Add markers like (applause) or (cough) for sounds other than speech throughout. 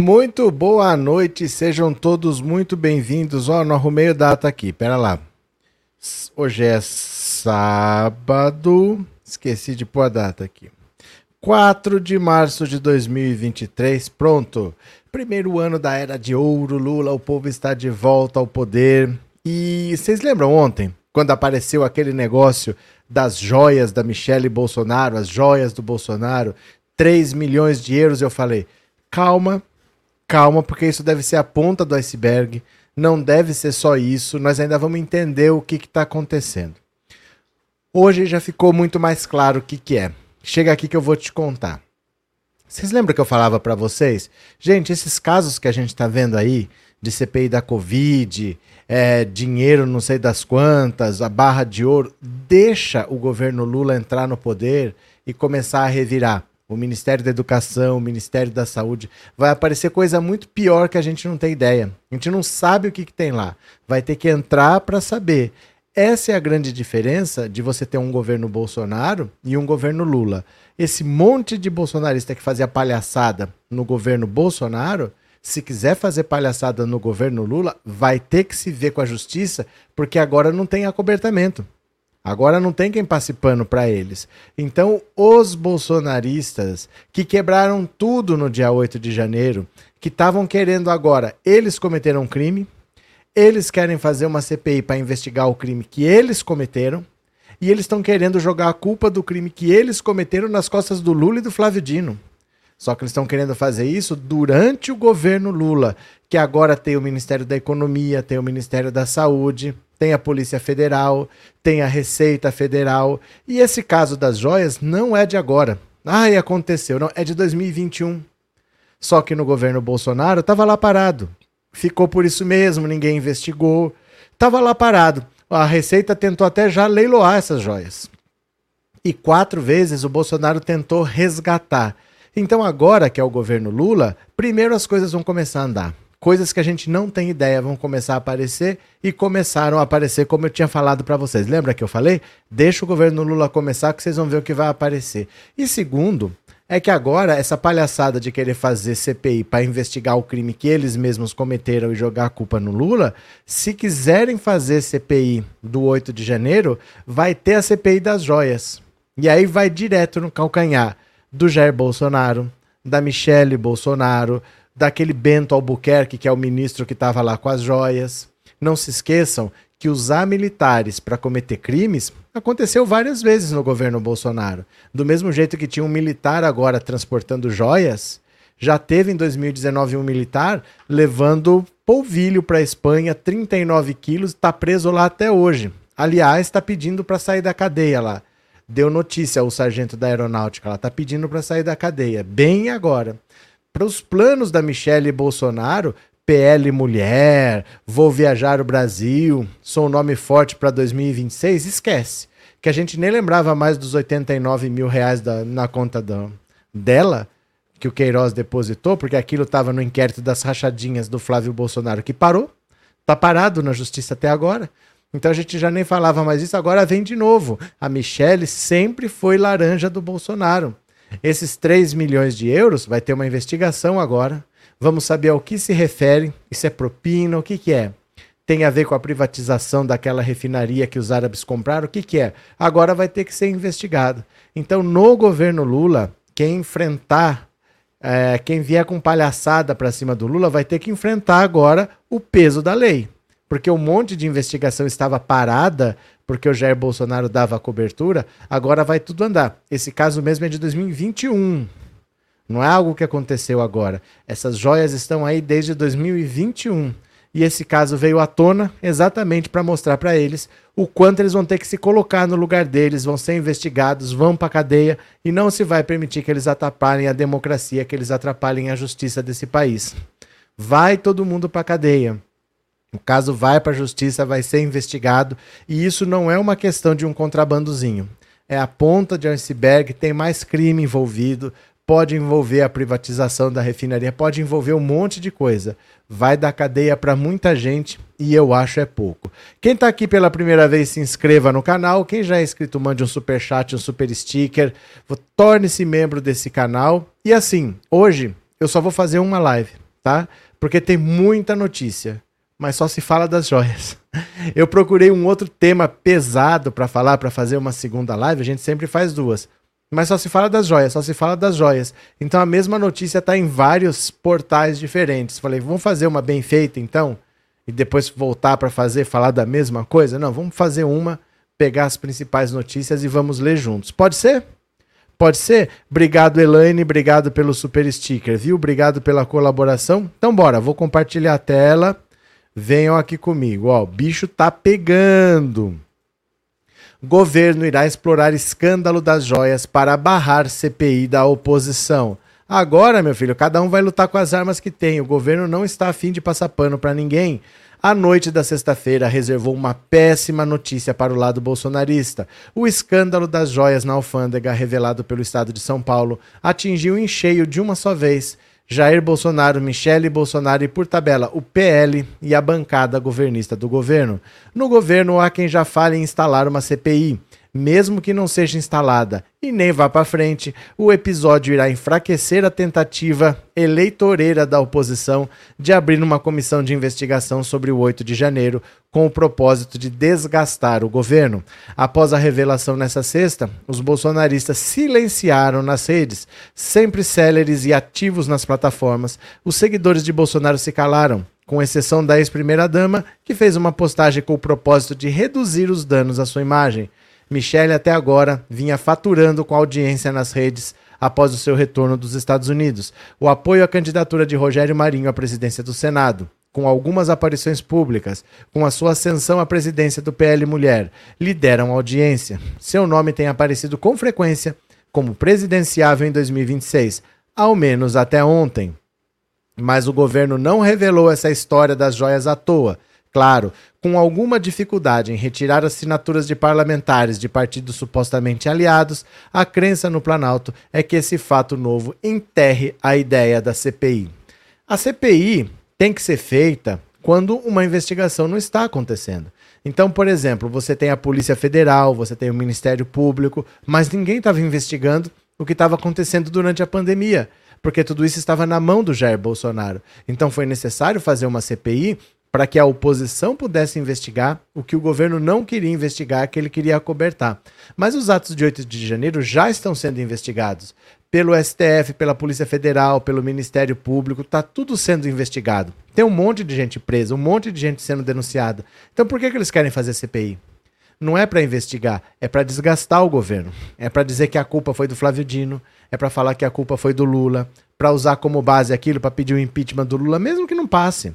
Muito boa noite, sejam todos muito bem-vindos. Ó, oh, não arrumei a data aqui, pera lá. Hoje é sábado, esqueci de pôr a data aqui. 4 de março de 2023, pronto. Primeiro ano da era de ouro, Lula, o povo está de volta ao poder. E vocês lembram ontem, quando apareceu aquele negócio das joias da Michelle Bolsonaro, as joias do Bolsonaro, 3 milhões de euros? Eu falei, calma, calma, porque isso deve ser a ponta do iceberg, não deve ser só isso, nós ainda vamos entender o que está acontecendo. Hoje já ficou muito mais claro o que, que é. Chega aqui que eu vou te contar. Vocês lembram que eu falava para vocês? Gente, esses casos que a gente está vendo aí, de CPI da Covid, é, dinheiro não sei das quantas, a barra de ouro, deixa o governo Lula entrar no poder e começar a revirar o Ministério da Educação, o Ministério da Saúde, vai aparecer coisa muito pior que a gente não tem ideia. A gente não sabe o que, que tem lá. Vai ter que entrar para saber. Essa é a grande diferença de você ter um governo Bolsonaro e um governo Lula. Esse monte de bolsonarista que fazia palhaçada no governo Bolsonaro, se quiser fazer palhaçada no governo Lula, vai ter que se ver com a justiça, porque agora não tem acobertamento. Agora não tem quem passe pano para eles. Então, os bolsonaristas que quebraram tudo no dia 8 de janeiro, que estavam querendo agora, eles cometeram um crime, eles querem fazer uma CPI para investigar o crime que eles cometeram, e eles estão querendo jogar a culpa do crime que eles cometeram nas costas do Lula e do Flávio Dino. Só que eles estão querendo fazer isso durante o governo Lula, que agora tem o Ministério da Economia, tem o Ministério da Saúde, tem a Polícia Federal, tem a Receita Federal. E esse caso das joias não é de agora. Ai, aconteceu. Não, é de 2021. Só que no governo Bolsonaro estava lá parado. Ficou por isso mesmo, ninguém investigou. Estava lá parado. A Receita tentou até já leiloar essas joias. E quatro vezes o Bolsonaro tentou resgatar. Então, agora que é o governo Lula, primeiro as coisas vão começar a andar coisas que a gente não tem ideia vão começar a aparecer e começaram a aparecer, como eu tinha falado para vocês. Lembra que eu falei? Deixa o governo Lula começar que vocês vão ver o que vai aparecer. E segundo, é que agora essa palhaçada de querer fazer CPI para investigar o crime que eles mesmos cometeram e jogar a culpa no Lula, se quiserem fazer CPI do 8 de janeiro, vai ter a CPI das joias. E aí vai direto no calcanhar do Jair Bolsonaro, da Michele Bolsonaro, daquele Bento Albuquerque, que é o ministro que estava lá com as joias. Não se esqueçam que usar militares para cometer crimes aconteceu várias vezes no governo Bolsonaro. Do mesmo jeito que tinha um militar agora transportando joias, já teve em 2019 um militar levando polvilho para a Espanha, 39 quilos, está preso lá até hoje. Aliás, está pedindo para sair da cadeia lá. Deu notícia ao sargento da aeronáutica, ela está pedindo para sair da cadeia, bem agora para os planos da Michelle Bolsonaro, PL Mulher, Vou Viajar o Brasil, sou um nome forte para 2026, esquece. Que a gente nem lembrava mais dos 89 mil reais da, na conta da, dela, que o Queiroz depositou, porque aquilo estava no inquérito das rachadinhas do Flávio Bolsonaro, que parou, tá parado na justiça até agora. Então a gente já nem falava mais isso, agora vem de novo. A Michelle sempre foi laranja do Bolsonaro. Esses 3 milhões de euros vai ter uma investigação agora. Vamos saber ao que se refere, se é propina, o que, que é. Tem a ver com a privatização daquela refinaria que os árabes compraram, o que, que é? Agora vai ter que ser investigado. Então, no governo Lula, quem enfrentar, é, quem vier com palhaçada para cima do Lula, vai ter que enfrentar agora o peso da lei. Porque um monte de investigação estava parada porque o Jair Bolsonaro dava cobertura, agora vai tudo andar. Esse caso mesmo é de 2021. Não é algo que aconteceu agora. Essas joias estão aí desde 2021. E esse caso veio à tona exatamente para mostrar para eles o quanto eles vão ter que se colocar no lugar deles, vão ser investigados, vão para cadeia e não se vai permitir que eles atrapalhem a democracia, que eles atrapalhem a justiça desse país. Vai todo mundo para cadeia. O caso vai para a justiça, vai ser investigado, e isso não é uma questão de um contrabandozinho. É a ponta de iceberg, tem mais crime envolvido, pode envolver a privatização da refinaria, pode envolver um monte de coisa. Vai dar cadeia para muita gente e eu acho é pouco. Quem está aqui pela primeira vez, se inscreva no canal. Quem já é inscrito, mande um super chat, um super sticker. Torne-se membro desse canal. E assim, hoje eu só vou fazer uma live. tá? Porque tem muita notícia, mas só se fala das joias. (laughs) Eu procurei um outro tema pesado para falar, para fazer uma segunda live, a gente sempre faz duas. Mas só se fala das joias, só se fala das joias. Então a mesma notícia está em vários portais diferentes. Falei, vamos fazer uma bem feita então? E depois voltar para fazer, falar da mesma coisa? Não, vamos fazer uma, pegar as principais notícias e vamos ler juntos. Pode ser? Pode ser? Obrigado, Elaine. Obrigado pelo super sticker, viu? Obrigado pela colaboração. Então, bora, vou compartilhar a tela. Venham aqui comigo. Ó, o bicho tá pegando. Governo irá explorar escândalo das joias para barrar CPI da oposição. Agora, meu filho, cada um vai lutar com as armas que tem. O governo não está afim de passar pano para ninguém. A noite da sexta-feira reservou uma péssima notícia para o lado bolsonarista. O escândalo das joias na alfândega, revelado pelo estado de São Paulo, atingiu em cheio de uma só vez Jair Bolsonaro, Michele Bolsonaro e, por tabela, o PL e a bancada governista do governo. No governo, há quem já fale em instalar uma CPI mesmo que não seja instalada e nem vá para frente, o episódio irá enfraquecer a tentativa eleitoreira da oposição de abrir uma comissão de investigação sobre o 8 de janeiro, com o propósito de desgastar o governo. Após a revelação nessa sexta, os bolsonaristas silenciaram nas redes, sempre céleres e ativos nas plataformas. Os seguidores de Bolsonaro se calaram com exceção da ex-primeira-dama, que fez uma postagem com o propósito de reduzir os danos à sua imagem. Michele até agora vinha faturando com audiência nas redes após o seu retorno dos Estados Unidos. O apoio à candidatura de Rogério Marinho à presidência do Senado, com algumas aparições públicas, com a sua ascensão à presidência do PL Mulher, lideram a audiência. Seu nome tem aparecido com frequência como presidenciável em 2026, ao menos até ontem. Mas o governo não revelou essa história das joias à toa claro, com alguma dificuldade em retirar assinaturas de parlamentares de partidos supostamente aliados, a crença no Planalto é que esse fato novo enterre a ideia da CPI. A CPI tem que ser feita quando uma investigação não está acontecendo. Então, por exemplo, você tem a Polícia Federal, você tem o Ministério Público, mas ninguém estava investigando o que estava acontecendo durante a pandemia, porque tudo isso estava na mão do Jair Bolsonaro. Então foi necessário fazer uma CPI para que a oposição pudesse investigar o que o governo não queria investigar, que ele queria acobertar. Mas os atos de 8 de janeiro já estão sendo investigados pelo STF, pela Polícia Federal, pelo Ministério Público, está tudo sendo investigado. Tem um monte de gente presa, um monte de gente sendo denunciada. Então por que, que eles querem fazer CPI? Não é para investigar, é para desgastar o governo. É para dizer que a culpa foi do Flávio Dino, é para falar que a culpa foi do Lula, para usar como base aquilo para pedir o impeachment do Lula, mesmo que não passe.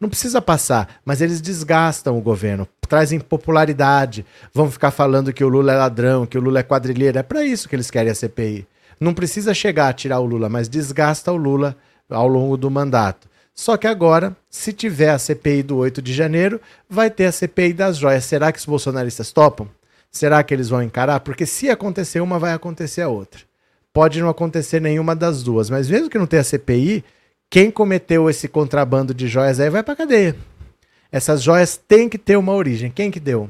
Não precisa passar, mas eles desgastam o governo, trazem popularidade, vão ficar falando que o Lula é ladrão, que o Lula é quadrilheiro. É para isso que eles querem a CPI. Não precisa chegar a tirar o Lula, mas desgasta o Lula ao longo do mandato. Só que agora, se tiver a CPI do 8 de janeiro, vai ter a CPI das joias. Será que os bolsonaristas topam? Será que eles vão encarar? Porque se acontecer uma, vai acontecer a outra. Pode não acontecer nenhuma das duas, mas mesmo que não tenha CPI, quem cometeu esse contrabando de joias aí vai pra cadeia. Essas joias têm que ter uma origem. Quem que deu?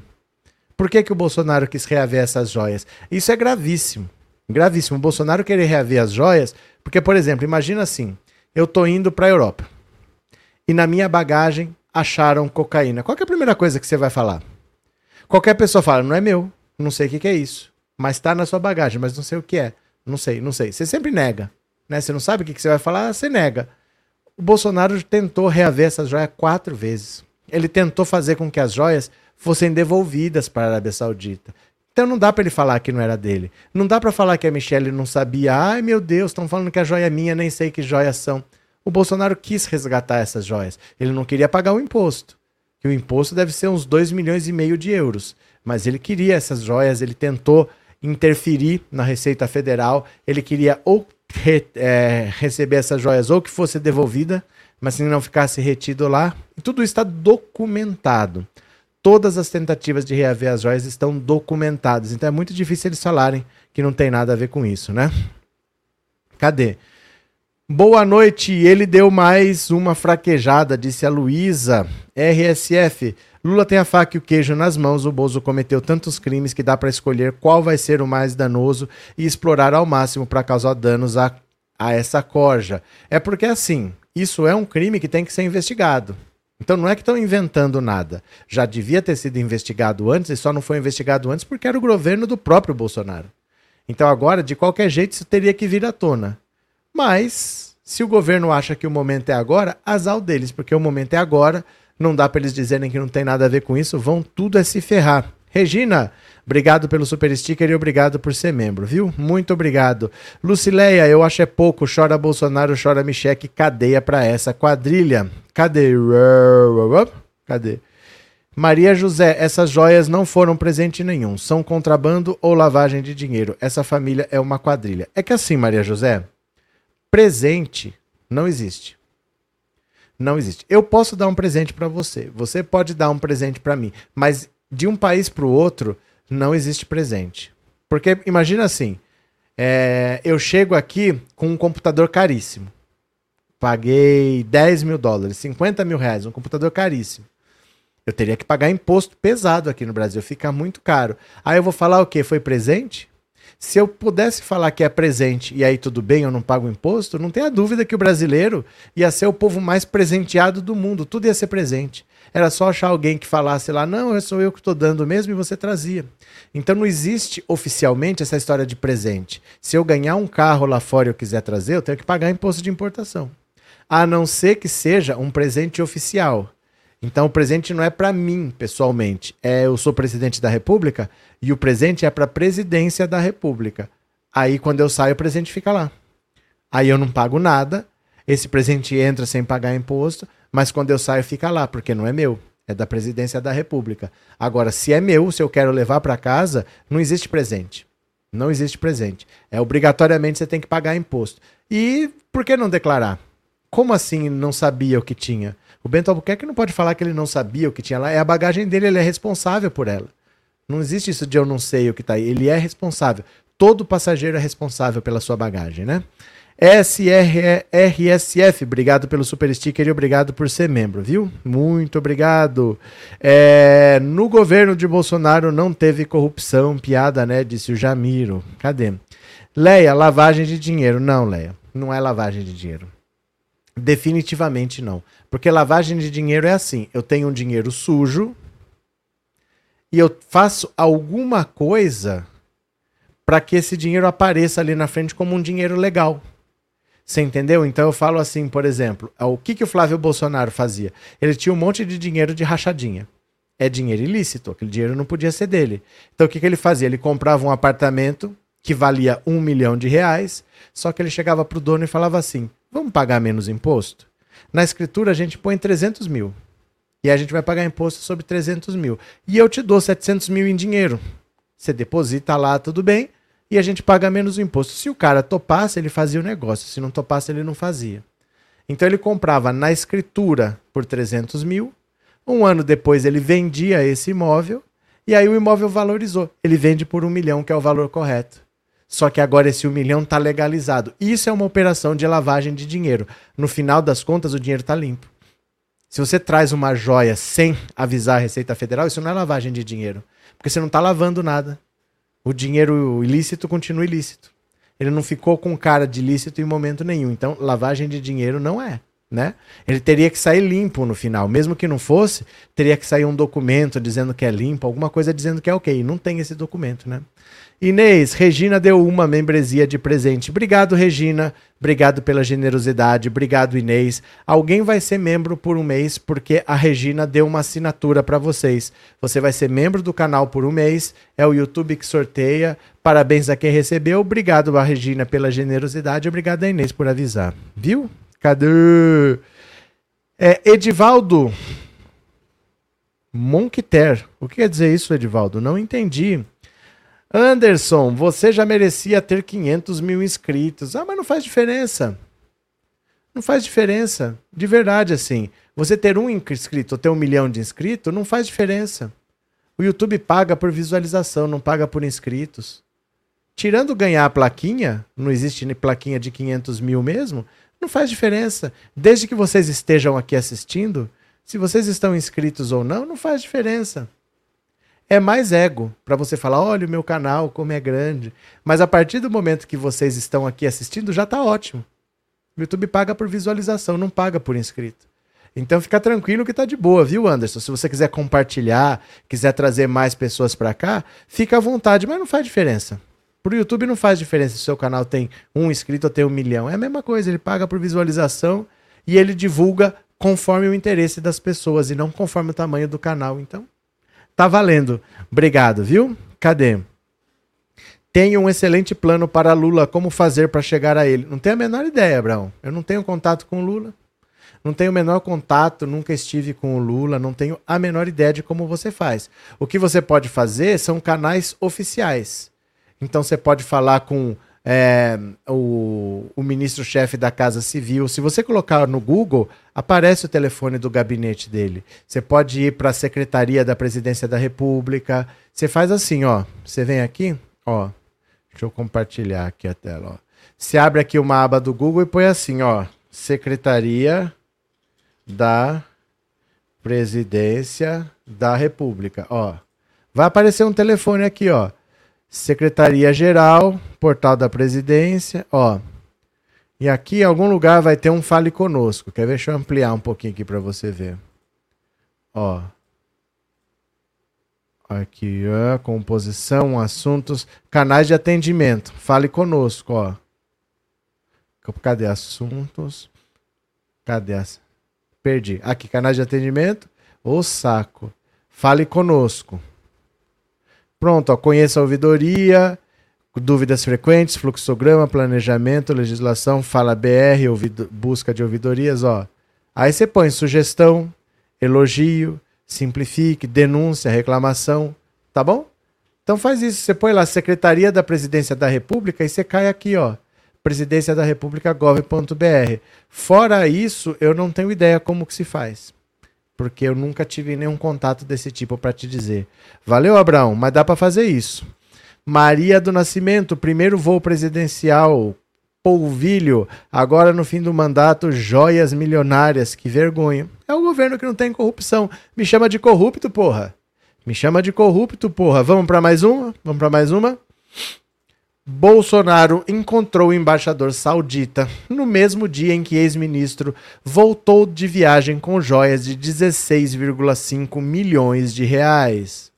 Por que, que o Bolsonaro quis reaver essas joias? Isso é gravíssimo. Gravíssimo. O Bolsonaro querer reaver as joias, porque, por exemplo, imagina assim: eu tô indo pra Europa e na minha bagagem acharam cocaína. Qual é a primeira coisa que você vai falar? Qualquer pessoa fala, não é meu, não sei o que, que é isso. Mas tá na sua bagagem, mas não sei o que é. Não sei, não sei. Você sempre nega. Né? Você não sabe o que, que você vai falar, você nega o Bolsonaro tentou reaver essas joias quatro vezes. Ele tentou fazer com que as joias fossem devolvidas para a Arábia Saudita. Então não dá para ele falar que não era dele. Não dá para falar que a Michelle não sabia. Ai meu Deus, estão falando que a joia é minha, nem sei que joias são. O Bolsonaro quis resgatar essas joias. Ele não queria pagar o imposto. O imposto deve ser uns 2 milhões e meio de euros. Mas ele queria essas joias, ele tentou interferir na Receita Federal. Ele queria ou re, é, receber essas joias ou que fosse devolvida, mas se não ficasse retido lá. Tudo está documentado. Todas as tentativas de reaver as joias estão documentadas. Então é muito difícil eles falarem que não tem nada a ver com isso, né? Cadê? Boa noite, ele deu mais uma fraquejada, disse a Luísa. RSF, Lula tem a faca e o queijo nas mãos. O Bozo cometeu tantos crimes que dá para escolher qual vai ser o mais danoso e explorar ao máximo para causar danos a, a essa corja. É porque assim, isso é um crime que tem que ser investigado. Então não é que estão inventando nada. Já devia ter sido investigado antes e só não foi investigado antes porque era o governo do próprio Bolsonaro. Então agora, de qualquer jeito, isso teria que vir à tona. Mas, se o governo acha que o momento é agora, azar deles, porque o momento é agora, não dá para eles dizerem que não tem nada a ver com isso, vão tudo é se ferrar. Regina, obrigado pelo super sticker e obrigado por ser membro, viu? Muito obrigado. Lucileia, eu acho é pouco. Chora Bolsonaro, chora Micheque, cadeia pra essa quadrilha. Cadê? Cadê? Maria José, essas joias não foram presente nenhum. São contrabando ou lavagem de dinheiro. Essa família é uma quadrilha. É que assim, Maria José, presente não existe. Não existe. Eu posso dar um presente para você. Você pode dar um presente para mim. Mas de um país para o outro, não existe presente. Porque imagina assim: é, eu chego aqui com um computador caríssimo. Paguei 10 mil dólares, 50 mil reais, um computador caríssimo. Eu teria que pagar imposto pesado aqui no Brasil, fica muito caro. Aí eu vou falar o quê? Foi presente? Se eu pudesse falar que é presente e aí tudo bem, eu não pago imposto, não tenha dúvida que o brasileiro ia ser o povo mais presenteado do mundo, tudo ia ser presente. Era só achar alguém que falasse lá, não, sou eu que estou dando mesmo e você trazia. Então não existe oficialmente essa história de presente. Se eu ganhar um carro lá fora e eu quiser trazer, eu tenho que pagar imposto de importação. A não ser que seja um presente oficial. Então o presente não é para mim pessoalmente. É eu sou presidente da República e o presente é para a presidência da República. Aí quando eu saio o presente fica lá. Aí eu não pago nada. Esse presente entra sem pagar imposto mas quando eu saio fica lá, porque não é meu, é da presidência da República. Agora, se é meu, se eu quero levar para casa, não existe presente. Não existe presente. É obrigatoriamente você tem que pagar imposto. E por que não declarar? Como assim não sabia o que tinha? O Bento Albuquerque não pode falar que ele não sabia o que tinha lá. É a bagagem dele, ele é responsável por ela. Não existe isso de eu não sei o que está aí. Ele é responsável. Todo passageiro é responsável pela sua bagagem, né? SRSF, obrigado pelo super sticker e obrigado por ser membro, viu? Muito obrigado. É, no governo de Bolsonaro não teve corrupção, piada, né? Disse o Jamiro. Cadê? Leia, lavagem de dinheiro. Não, Leia, não é lavagem de dinheiro. Definitivamente não. Porque lavagem de dinheiro é assim: eu tenho um dinheiro sujo e eu faço alguma coisa para que esse dinheiro apareça ali na frente como um dinheiro legal. Você entendeu? Então eu falo assim, por exemplo, é, o que, que o Flávio Bolsonaro fazia? Ele tinha um monte de dinheiro de rachadinha. É dinheiro ilícito, aquele dinheiro não podia ser dele. Então o que, que ele fazia? Ele comprava um apartamento que valia um milhão de reais, só que ele chegava para o dono e falava assim: vamos pagar menos imposto? Na escritura a gente põe 300 mil. E a gente vai pagar imposto sobre 300 mil. E eu te dou 700 mil em dinheiro. Você deposita lá, tudo bem e a gente paga menos imposto. Se o cara topasse, ele fazia o negócio. Se não topasse, ele não fazia. Então ele comprava na escritura por 300 mil. Um ano depois ele vendia esse imóvel e aí o imóvel valorizou. Ele vende por um milhão, que é o valor correto. Só que agora esse um milhão está legalizado. Isso é uma operação de lavagem de dinheiro. No final das contas, o dinheiro está limpo. Se você traz uma joia sem avisar a Receita Federal, isso não é lavagem de dinheiro. Porque você não está lavando nada o dinheiro ilícito continua ilícito. Ele não ficou com cara de ilícito em momento nenhum. Então, lavagem de dinheiro não é. Né? Ele teria que sair limpo no final. Mesmo que não fosse, teria que sair um documento dizendo que é limpo, alguma coisa dizendo que é ok. Não tem esse documento, né? Inês, Regina deu uma membresia de presente. Obrigado, Regina. Obrigado pela generosidade. Obrigado, Inês. Alguém vai ser membro por um mês porque a Regina deu uma assinatura para vocês. Você vai ser membro do canal por um mês. É o YouTube que sorteia. Parabéns a quem recebeu. Obrigado a Regina pela generosidade. Obrigado a Inês por avisar. Viu? Cadê? É, Edivaldo Monquiter. O que quer dizer isso, Edivaldo? Não entendi. Anderson, você já merecia ter 500 mil inscritos. Ah, mas não faz diferença. Não faz diferença. De verdade, assim. Você ter um inscrito ou ter um milhão de inscritos não faz diferença. O YouTube paga por visualização, não paga por inscritos. Tirando ganhar a plaquinha, não existe plaquinha de 500 mil mesmo, não faz diferença. Desde que vocês estejam aqui assistindo, se vocês estão inscritos ou não, não faz diferença é mais ego para você falar, olha o meu canal como é grande. Mas a partir do momento que vocês estão aqui assistindo, já está ótimo. O YouTube paga por visualização, não paga por inscrito. Então fica tranquilo que tá de boa, viu, Anderson? Se você quiser compartilhar, quiser trazer mais pessoas para cá, fica à vontade, mas não faz diferença. Pro YouTube não faz diferença se o seu canal tem um inscrito ou tem um milhão. É a mesma coisa, ele paga por visualização e ele divulga conforme o interesse das pessoas e não conforme o tamanho do canal. Então, tá valendo. Obrigado, viu? Cadê? Tenho um excelente plano para Lula. Como fazer para chegar a ele? Não tenho a menor ideia, Abraão. Eu não tenho contato com Lula. Não tenho o menor contato, nunca estive com o Lula, não tenho a menor ideia de como você faz. O que você pode fazer são canais oficiais. Então você pode falar com é, o, o ministro-chefe da Casa Civil. Se você colocar no Google, aparece o telefone do gabinete dele. Você pode ir para a Secretaria da Presidência da República. Você faz assim, ó. Você vem aqui, ó. Deixa eu compartilhar aqui a tela, ó. Você abre aqui uma aba do Google e põe assim, ó. Secretaria da Presidência da República. Ó, vai aparecer um telefone aqui, ó. Secretaria-Geral, Portal da Presidência, ó. E aqui em algum lugar vai ter um Fale Conosco. Quer ver? Deixa eu ampliar um pouquinho aqui para você ver. Ó. Aqui, ó, composição, assuntos, canais de atendimento. Fale conosco, ó. Cadê assuntos? Cadê as Perdi. Aqui, canais de atendimento. Ô saco. Fale conosco. Pronto, ó, conheça a ouvidoria, dúvidas frequentes, fluxograma, planejamento, legislação, fala BR, ouvido, busca de ouvidorias, ó. Aí você põe sugestão, elogio, simplifique, denúncia, reclamação, tá bom? Então faz isso, você põe lá Secretaria da Presidência da República e você cai aqui, ó presidência da República gov.br. Fora isso, eu não tenho ideia como que se faz. Porque eu nunca tive nenhum contato desse tipo para te dizer. Valeu, Abraão, mas dá para fazer isso. Maria do Nascimento, primeiro voo presidencial, polvilho, agora no fim do mandato, joias milionárias, que vergonha. É o governo que não tem corrupção. Me chama de corrupto, porra. Me chama de corrupto, porra. Vamos para mais uma? Vamos para mais uma? Bolsonaro encontrou o embaixador saudita no mesmo dia em que ex-ministro voltou de viagem com joias de 16,5 milhões de reais.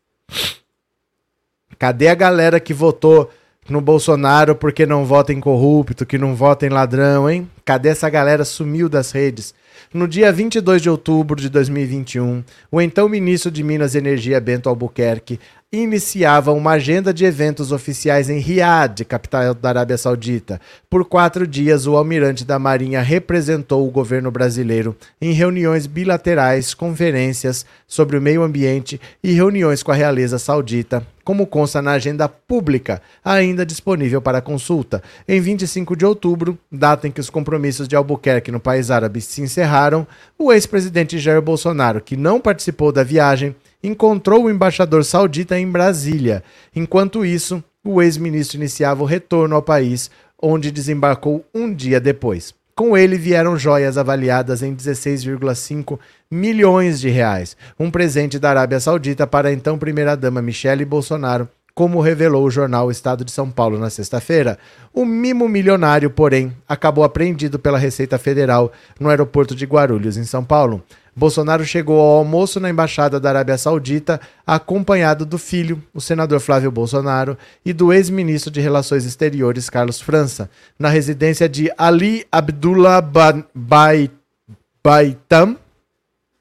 Cadê a galera que votou no Bolsonaro porque não vota em corrupto, que não vota em ladrão, hein? Cadê essa galera sumiu das redes? No dia 22 de outubro de 2021, o então ministro de Minas e Energia Bento Albuquerque iniciava uma agenda de eventos oficiais em Riad, capital da Arábia Saudita. Por quatro dias, o almirante da Marinha representou o governo brasileiro em reuniões bilaterais, conferências sobre o meio ambiente e reuniões com a realeza saudita, como consta na agenda pública, ainda disponível para consulta. Em 25 de outubro, data em que os compromissos de Albuquerque no país árabe se encerraram, o ex-presidente Jair Bolsonaro, que não participou da viagem, encontrou o embaixador saudita em Brasília. Enquanto isso, o ex-ministro iniciava o retorno ao país, onde desembarcou um dia depois. Com ele vieram joias avaliadas em 16,5 milhões de reais, um presente da Arábia Saudita para a então primeira-dama Michele Bolsonaro, como revelou o jornal Estado de São Paulo na sexta-feira. O mimo milionário, porém, acabou apreendido pela Receita Federal no aeroporto de Guarulhos, em São Paulo. Bolsonaro chegou ao almoço na embaixada da Arábia Saudita, acompanhado do filho, o senador Flávio Bolsonaro, e do ex-ministro de Relações Exteriores, Carlos França, na residência de Ali Abdullah Baitam,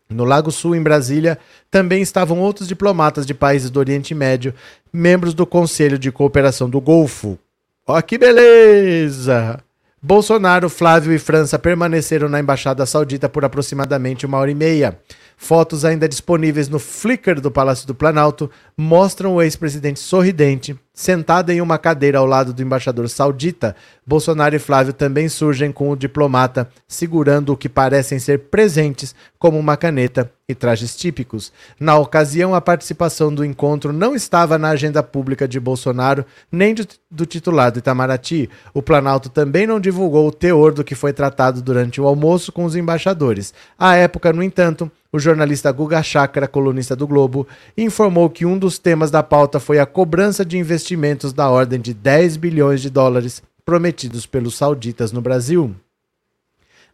no Lago Sul, em Brasília, também estavam outros diplomatas de países do Oriente Médio, membros do Conselho de Cooperação do Golfo. Ó, que beleza! Bolsonaro, Flávio e França permaneceram na Embaixada Saudita por aproximadamente uma hora e meia. Fotos ainda disponíveis no Flickr do Palácio do Planalto mostram o ex-presidente sorridente, sentado em uma cadeira ao lado do embaixador saudita. Bolsonaro e Flávio também surgem com o diplomata segurando o que parecem ser presentes, como uma caneta e trajes típicos. Na ocasião, a participação do encontro não estava na agenda pública de Bolsonaro nem do titular do Itamaraty. O Planalto também não divulgou o teor do que foi tratado durante o almoço com os embaixadores. À época, no entanto, o jornalista Guga Chakra, colunista do Globo, informou que um dos temas da pauta foi a cobrança de investimentos da ordem de 10 bilhões de dólares prometidos pelos sauditas no Brasil.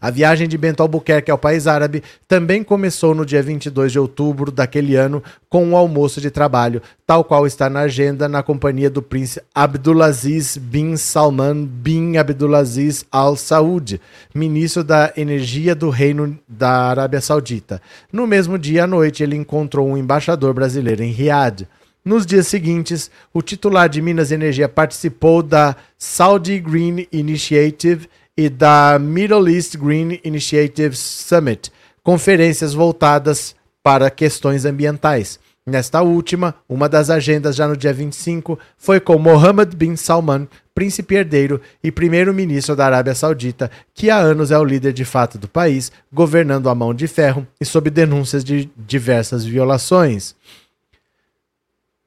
A viagem de Bento Albuquerque ao país árabe também começou no dia 22 de outubro daquele ano com um almoço de trabalho, tal qual está na agenda na companhia do príncipe Abdulaziz bin Salman bin Abdulaziz Al Saud, ministro da Energia do Reino da Arábia Saudita. No mesmo dia à noite, ele encontrou um embaixador brasileiro em Riad. Nos dias seguintes, o titular de Minas Energia participou da Saudi Green Initiative e da Middle East Green Initiative Summit, conferências voltadas para questões ambientais. Nesta última, uma das agendas já no dia 25 foi com Mohammed bin Salman, príncipe herdeiro e primeiro-ministro da Arábia Saudita, que há anos é o líder de fato do país, governando a mão de ferro e sob denúncias de diversas violações.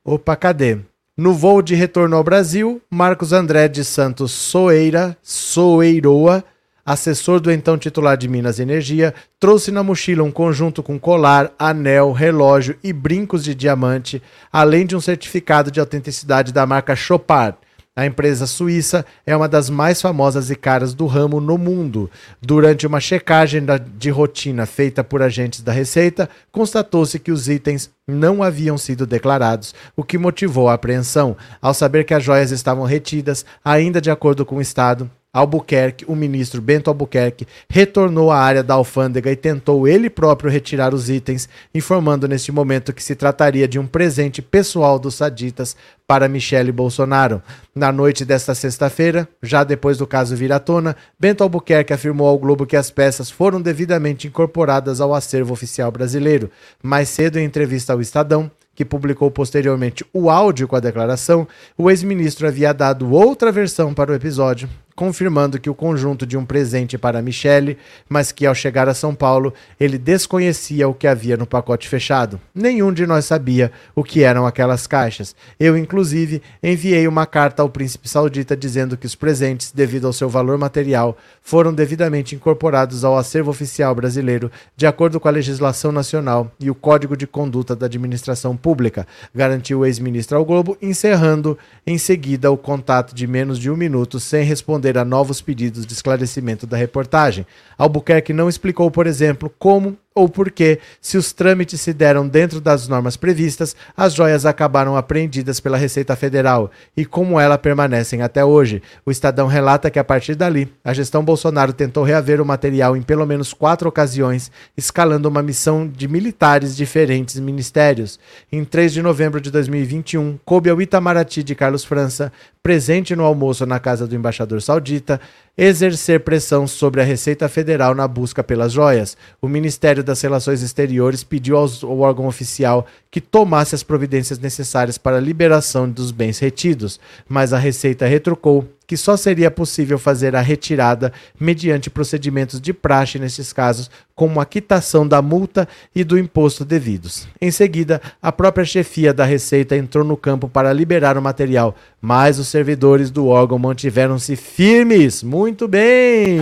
Opa, cadê? No voo de retorno ao Brasil, Marcos André de Santos Soeira, Soeiroa, assessor do então titular de Minas Energia, trouxe na mochila um conjunto com colar, anel, relógio e brincos de diamante, além de um certificado de autenticidade da marca Chopard, a empresa suíça é uma das mais famosas e caras do ramo no mundo. Durante uma checagem de rotina feita por agentes da Receita, constatou-se que os itens não haviam sido declarados, o que motivou a apreensão. Ao saber que as joias estavam retidas, ainda de acordo com o Estado, Albuquerque, o ministro Bento Albuquerque, retornou à área da alfândega e tentou ele próprio retirar os itens, informando neste momento que se trataria de um presente pessoal dos saditas para Michele Bolsonaro. Na noite desta sexta-feira, já depois do caso vir à tona, Bento Albuquerque afirmou ao Globo que as peças foram devidamente incorporadas ao acervo oficial brasileiro. Mais cedo, em entrevista ao Estadão, que publicou posteriormente o áudio com a declaração, o ex-ministro havia dado outra versão para o episódio, confirmando que o conjunto de um presente para Michele, mas que ao chegar a São Paulo ele desconhecia o que havia no pacote fechado. Nenhum de nós sabia o que eram aquelas caixas. Eu, inclusive, enviei uma carta ao príncipe saudita dizendo que os presentes, devido ao seu valor material, foram devidamente incorporados ao acervo oficial brasileiro, de acordo com a legislação nacional e o Código de Conduta da Administração Pública, garantiu o ex-ministro ao Globo, encerrando em seguida o contato de menos de um minuto sem responder responder a novos pedidos de esclarecimento da reportagem. Albuquerque não explicou, por exemplo, como ou por que, se os trâmites se deram dentro das normas previstas, as joias acabaram apreendidas pela Receita Federal e como elas permanecem até hoje. O Estadão relata que, a partir dali, a gestão Bolsonaro tentou reaver o material em pelo menos quatro ocasiões, escalando uma missão de militares diferentes ministérios. Em 3 de novembro de 2021, coube ao Itamaraty de Carlos França, presente no almoço na casa do embaixador saudita, exercer pressão sobre a Receita Federal na busca pelas joias. O Ministério das Relações Exteriores pediu ao órgão oficial que tomasse as providências necessárias para a liberação dos bens retidos, mas a Receita retrucou que só seria possível fazer a retirada mediante procedimentos de praxe nesses casos, como a quitação da multa e do imposto devidos. Em seguida, a própria chefia da Receita entrou no campo para liberar o material, mas os servidores do órgão mantiveram-se firmes. Muito bem!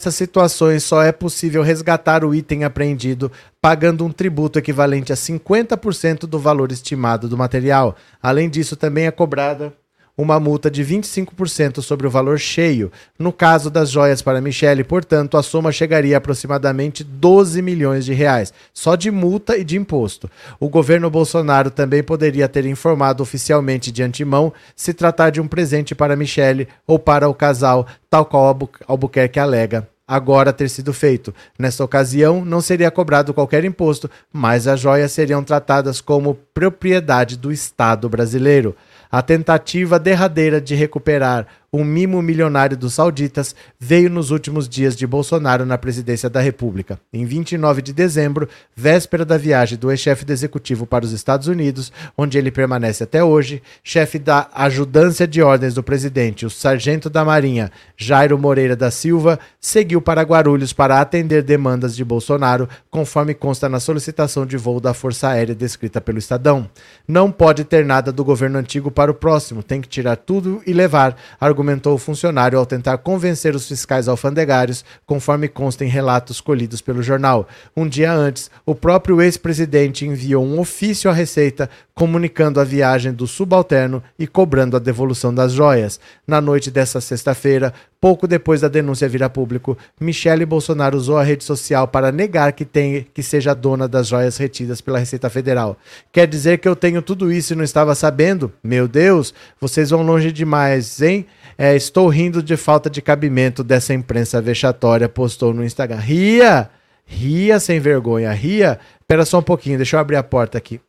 Nessas situações só é possível resgatar o item apreendido pagando um tributo equivalente a 50% do valor estimado do material. Além disso, também é cobrada uma multa de 25% sobre o valor cheio. No caso das joias para Michele, portanto, a soma chegaria a aproximadamente 12 milhões de reais, só de multa e de imposto. O governo Bolsonaro também poderia ter informado oficialmente de antemão se tratar de um presente para Michele ou para o casal, tal qual Albuquerque alega agora ter sido feito. Nesta ocasião, não seria cobrado qualquer imposto, mas as joias seriam tratadas como propriedade do Estado brasileiro. A tentativa derradeira de recuperar um mimo milionário dos sauditas veio nos últimos dias de Bolsonaro na presidência da República. Em 29 de dezembro, véspera da viagem do ex-chefe do executivo para os Estados Unidos, onde ele permanece até hoje, chefe da ajudância de ordens do presidente, o sargento da Marinha, Jairo Moreira da Silva, seguiu para Guarulhos para atender demandas de Bolsonaro, conforme consta na solicitação de voo da Força Aérea descrita pelo Estadão. Não pode ter nada do governo antigo para o próximo, tem que tirar tudo e levar, argumentou o funcionário ao tentar convencer os fiscais alfandegários, conforme consta em relatos colhidos pelo jornal. Um dia antes, o próprio ex-presidente enviou um ofício à Receita comunicando a viagem do subalterno e cobrando a devolução das joias. Na noite dessa sexta-feira, pouco depois da denúncia vir a público, Michele Bolsonaro usou a rede social para negar que, tem, que seja dona das joias retidas pela Receita Federal. Quer dizer que eu tenho tudo isso e não estava sabendo? Meu Deus, vocês vão longe demais, hein? É, estou rindo de falta de cabimento dessa imprensa vexatória, postou no Instagram. Ria! Ria sem vergonha, ria. Espera só um pouquinho, deixa eu abrir a porta aqui.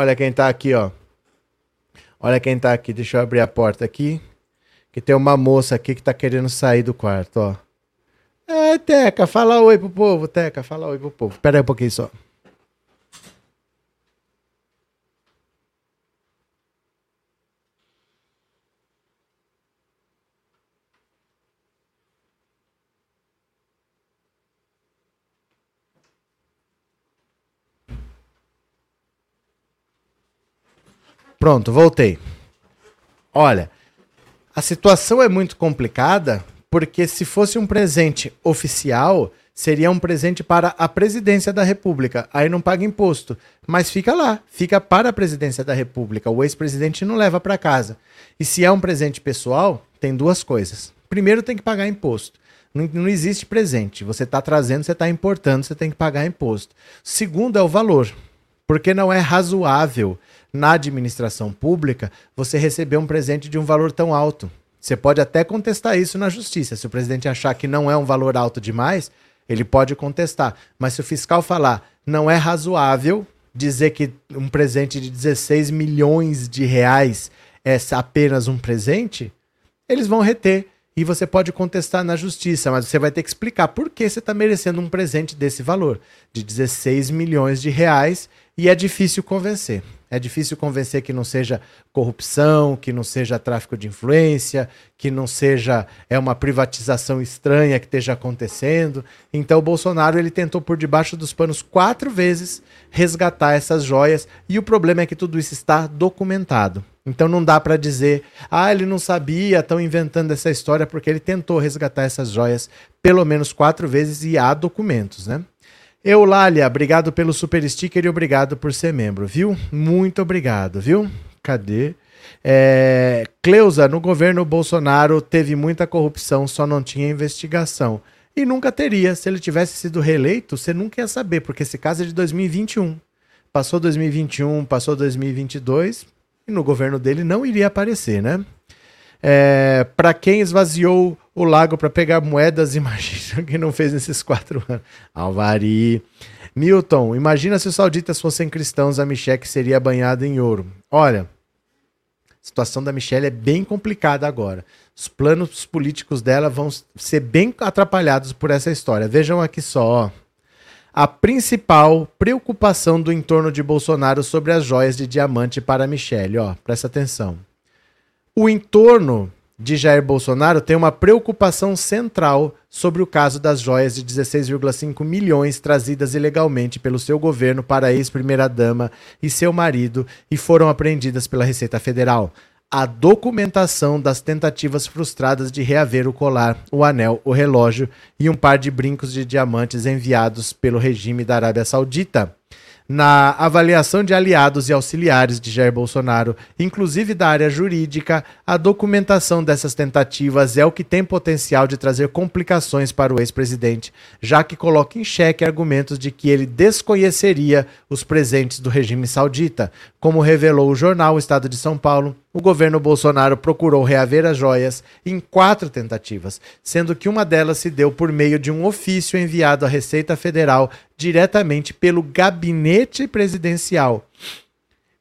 Olha quem tá aqui, ó. Olha quem tá aqui. Deixa eu abrir a porta aqui. Que tem uma moça aqui que tá querendo sair do quarto, ó. É, Teca, fala oi pro povo, Teca, fala oi pro povo. Espera aí um pouquinho só. Pronto, voltei. Olha, a situação é muito complicada porque se fosse um presente oficial, seria um presente para a presidência da República. Aí não paga imposto, mas fica lá, fica para a presidência da República. O ex-presidente não leva para casa. E se é um presente pessoal, tem duas coisas. Primeiro, tem que pagar imposto. Não, não existe presente. Você está trazendo, você está importando, você tem que pagar imposto. Segundo é o valor, porque não é razoável na administração pública você receber um presente de um valor tão alto. Você pode até contestar isso na justiça. Se o presidente achar que não é um valor alto demais, ele pode contestar. Mas se o fiscal falar não é razoável dizer que um presente de 16 milhões de reais é apenas um presente, eles vão reter. E você pode contestar na justiça, mas você vai ter que explicar por que você está merecendo um presente desse valor, de 16 milhões de reais, e é difícil convencer. É difícil convencer que não seja corrupção, que não seja tráfico de influência, que não seja é uma privatização estranha que esteja acontecendo. Então o Bolsonaro ele tentou por debaixo dos panos quatro vezes resgatar essas joias e o problema é que tudo isso está documentado. Então não dá para dizer, ah, ele não sabia, estão inventando essa história porque ele tentou resgatar essas joias pelo menos quatro vezes e há documentos, né? Eulália, obrigado pelo super sticker e obrigado por ser membro, viu? Muito obrigado, viu? Cadê? É, Cleusa, no governo Bolsonaro teve muita corrupção, só não tinha investigação. E nunca teria. Se ele tivesse sido reeleito, você nunca ia saber, porque esse caso é de 2021. Passou 2021, passou 2022, e no governo dele não iria aparecer, né? É, para quem esvaziou o lago para pegar moedas, (laughs) imagina quem não fez nesses quatro anos. Alvari. Milton, imagina se os sauditas fossem cristãos, a Michelle seria banhada em ouro. Olha, a situação da Michelle é bem complicada agora. Os planos políticos dela vão ser bem atrapalhados por essa história. Vejam aqui só. A principal preocupação do entorno de Bolsonaro sobre as joias de diamante para Michelle, ó, presta atenção. O entorno de Jair Bolsonaro tem uma preocupação central sobre o caso das joias de 16,5 milhões trazidas ilegalmente pelo seu governo para a ex-primeira-dama e seu marido e foram apreendidas pela Receita Federal. A documentação das tentativas frustradas de reaver o colar, o anel, o relógio e um par de brincos de diamantes enviados pelo regime da Arábia Saudita na avaliação de aliados e auxiliares de Jair Bolsonaro, inclusive da área jurídica, a documentação dessas tentativas é o que tem potencial de trazer complicações para o ex-presidente, já que coloca em xeque argumentos de que ele desconheceria os presentes do regime saudita, como revelou o jornal Estado de São Paulo o governo Bolsonaro procurou reaver as joias em quatro tentativas, sendo que uma delas se deu por meio de um ofício enviado à Receita Federal diretamente pelo gabinete presidencial.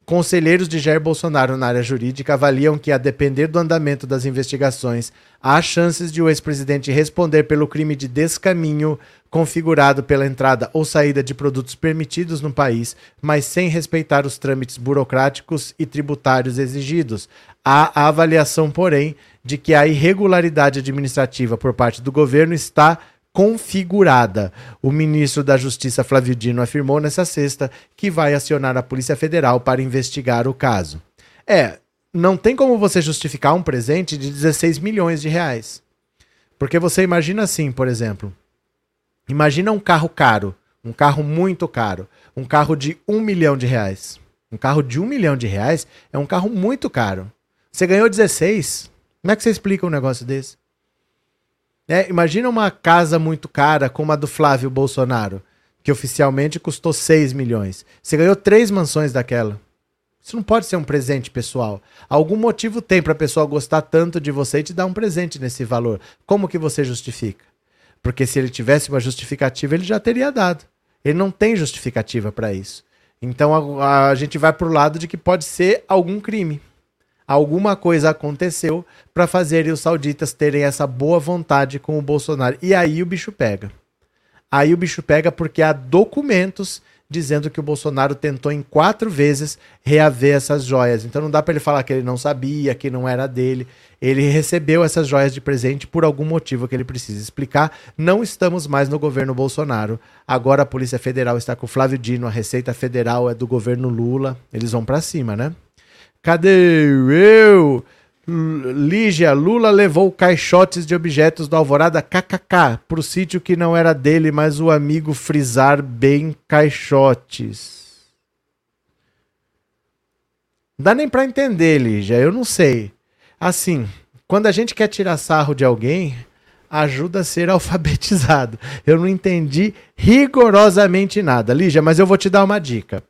Conselheiros de Jair Bolsonaro na área jurídica avaliam que, a depender do andamento das investigações, há chances de o ex-presidente responder pelo crime de descaminho configurado pela entrada ou saída de produtos permitidos no país, mas sem respeitar os trâmites burocráticos e tributários exigidos. Há a avaliação, porém, de que a irregularidade administrativa por parte do governo está configurada. O ministro da Justiça Flávio Dino afirmou nessa sexta que vai acionar a Polícia Federal para investigar o caso. É, não tem como você justificar um presente de 16 milhões de reais. Porque você imagina assim, por exemplo, imagina um carro caro, Um carro muito caro. Um carro de um milhão de reais. Um carro de um milhão de reais é um carro muito caro. Você ganhou 16. Como é que você explica um negócio desse? É, imagina uma casa muito cara como a do Flávio Bolsonaro, que oficialmente custou 6 milhões. Você ganhou três mansões daquela. Isso não pode ser um presente pessoal. Algum motivo tem para a pessoa gostar tanto de você e te dar um presente nesse valor. Como que você justifica? Porque se ele tivesse uma justificativa, ele já teria dado. Ele não tem justificativa para isso. Então a, a, gente vai para o lado de que pode ser algum crime. Alguma coisa aconteceu para fazer os sauditas terem essa boa vontade com o Bolsonaro. E aí o bicho pega. Aí o bicho pega porque há documentos dizendo que o Bolsonaro tentou em quatro vezes reaver essas joias. Então não dá para ele falar que ele não sabia, que não era dele. Ele recebeu essas joias de presente por algum motivo que ele precisa explicar. Não estamos mais no governo Bolsonaro. Agora a Polícia Federal está com o Flávio Dino, a Receita Federal é do governo Lula. Eles vão para cima, né? Cadê eu? Lígia, Lula levou caixotes de objetos do Alvorada KKK para o sítio que não era dele, mas o amigo frisar bem caixotes. Não dá nem para entender, Lígia, eu não sei. Assim, quando a gente quer tirar sarro de alguém, ajuda a ser (laughs) alfabetizado. Eu não entendi rigorosamente nada. Lígia, mas eu vou te dar uma dica.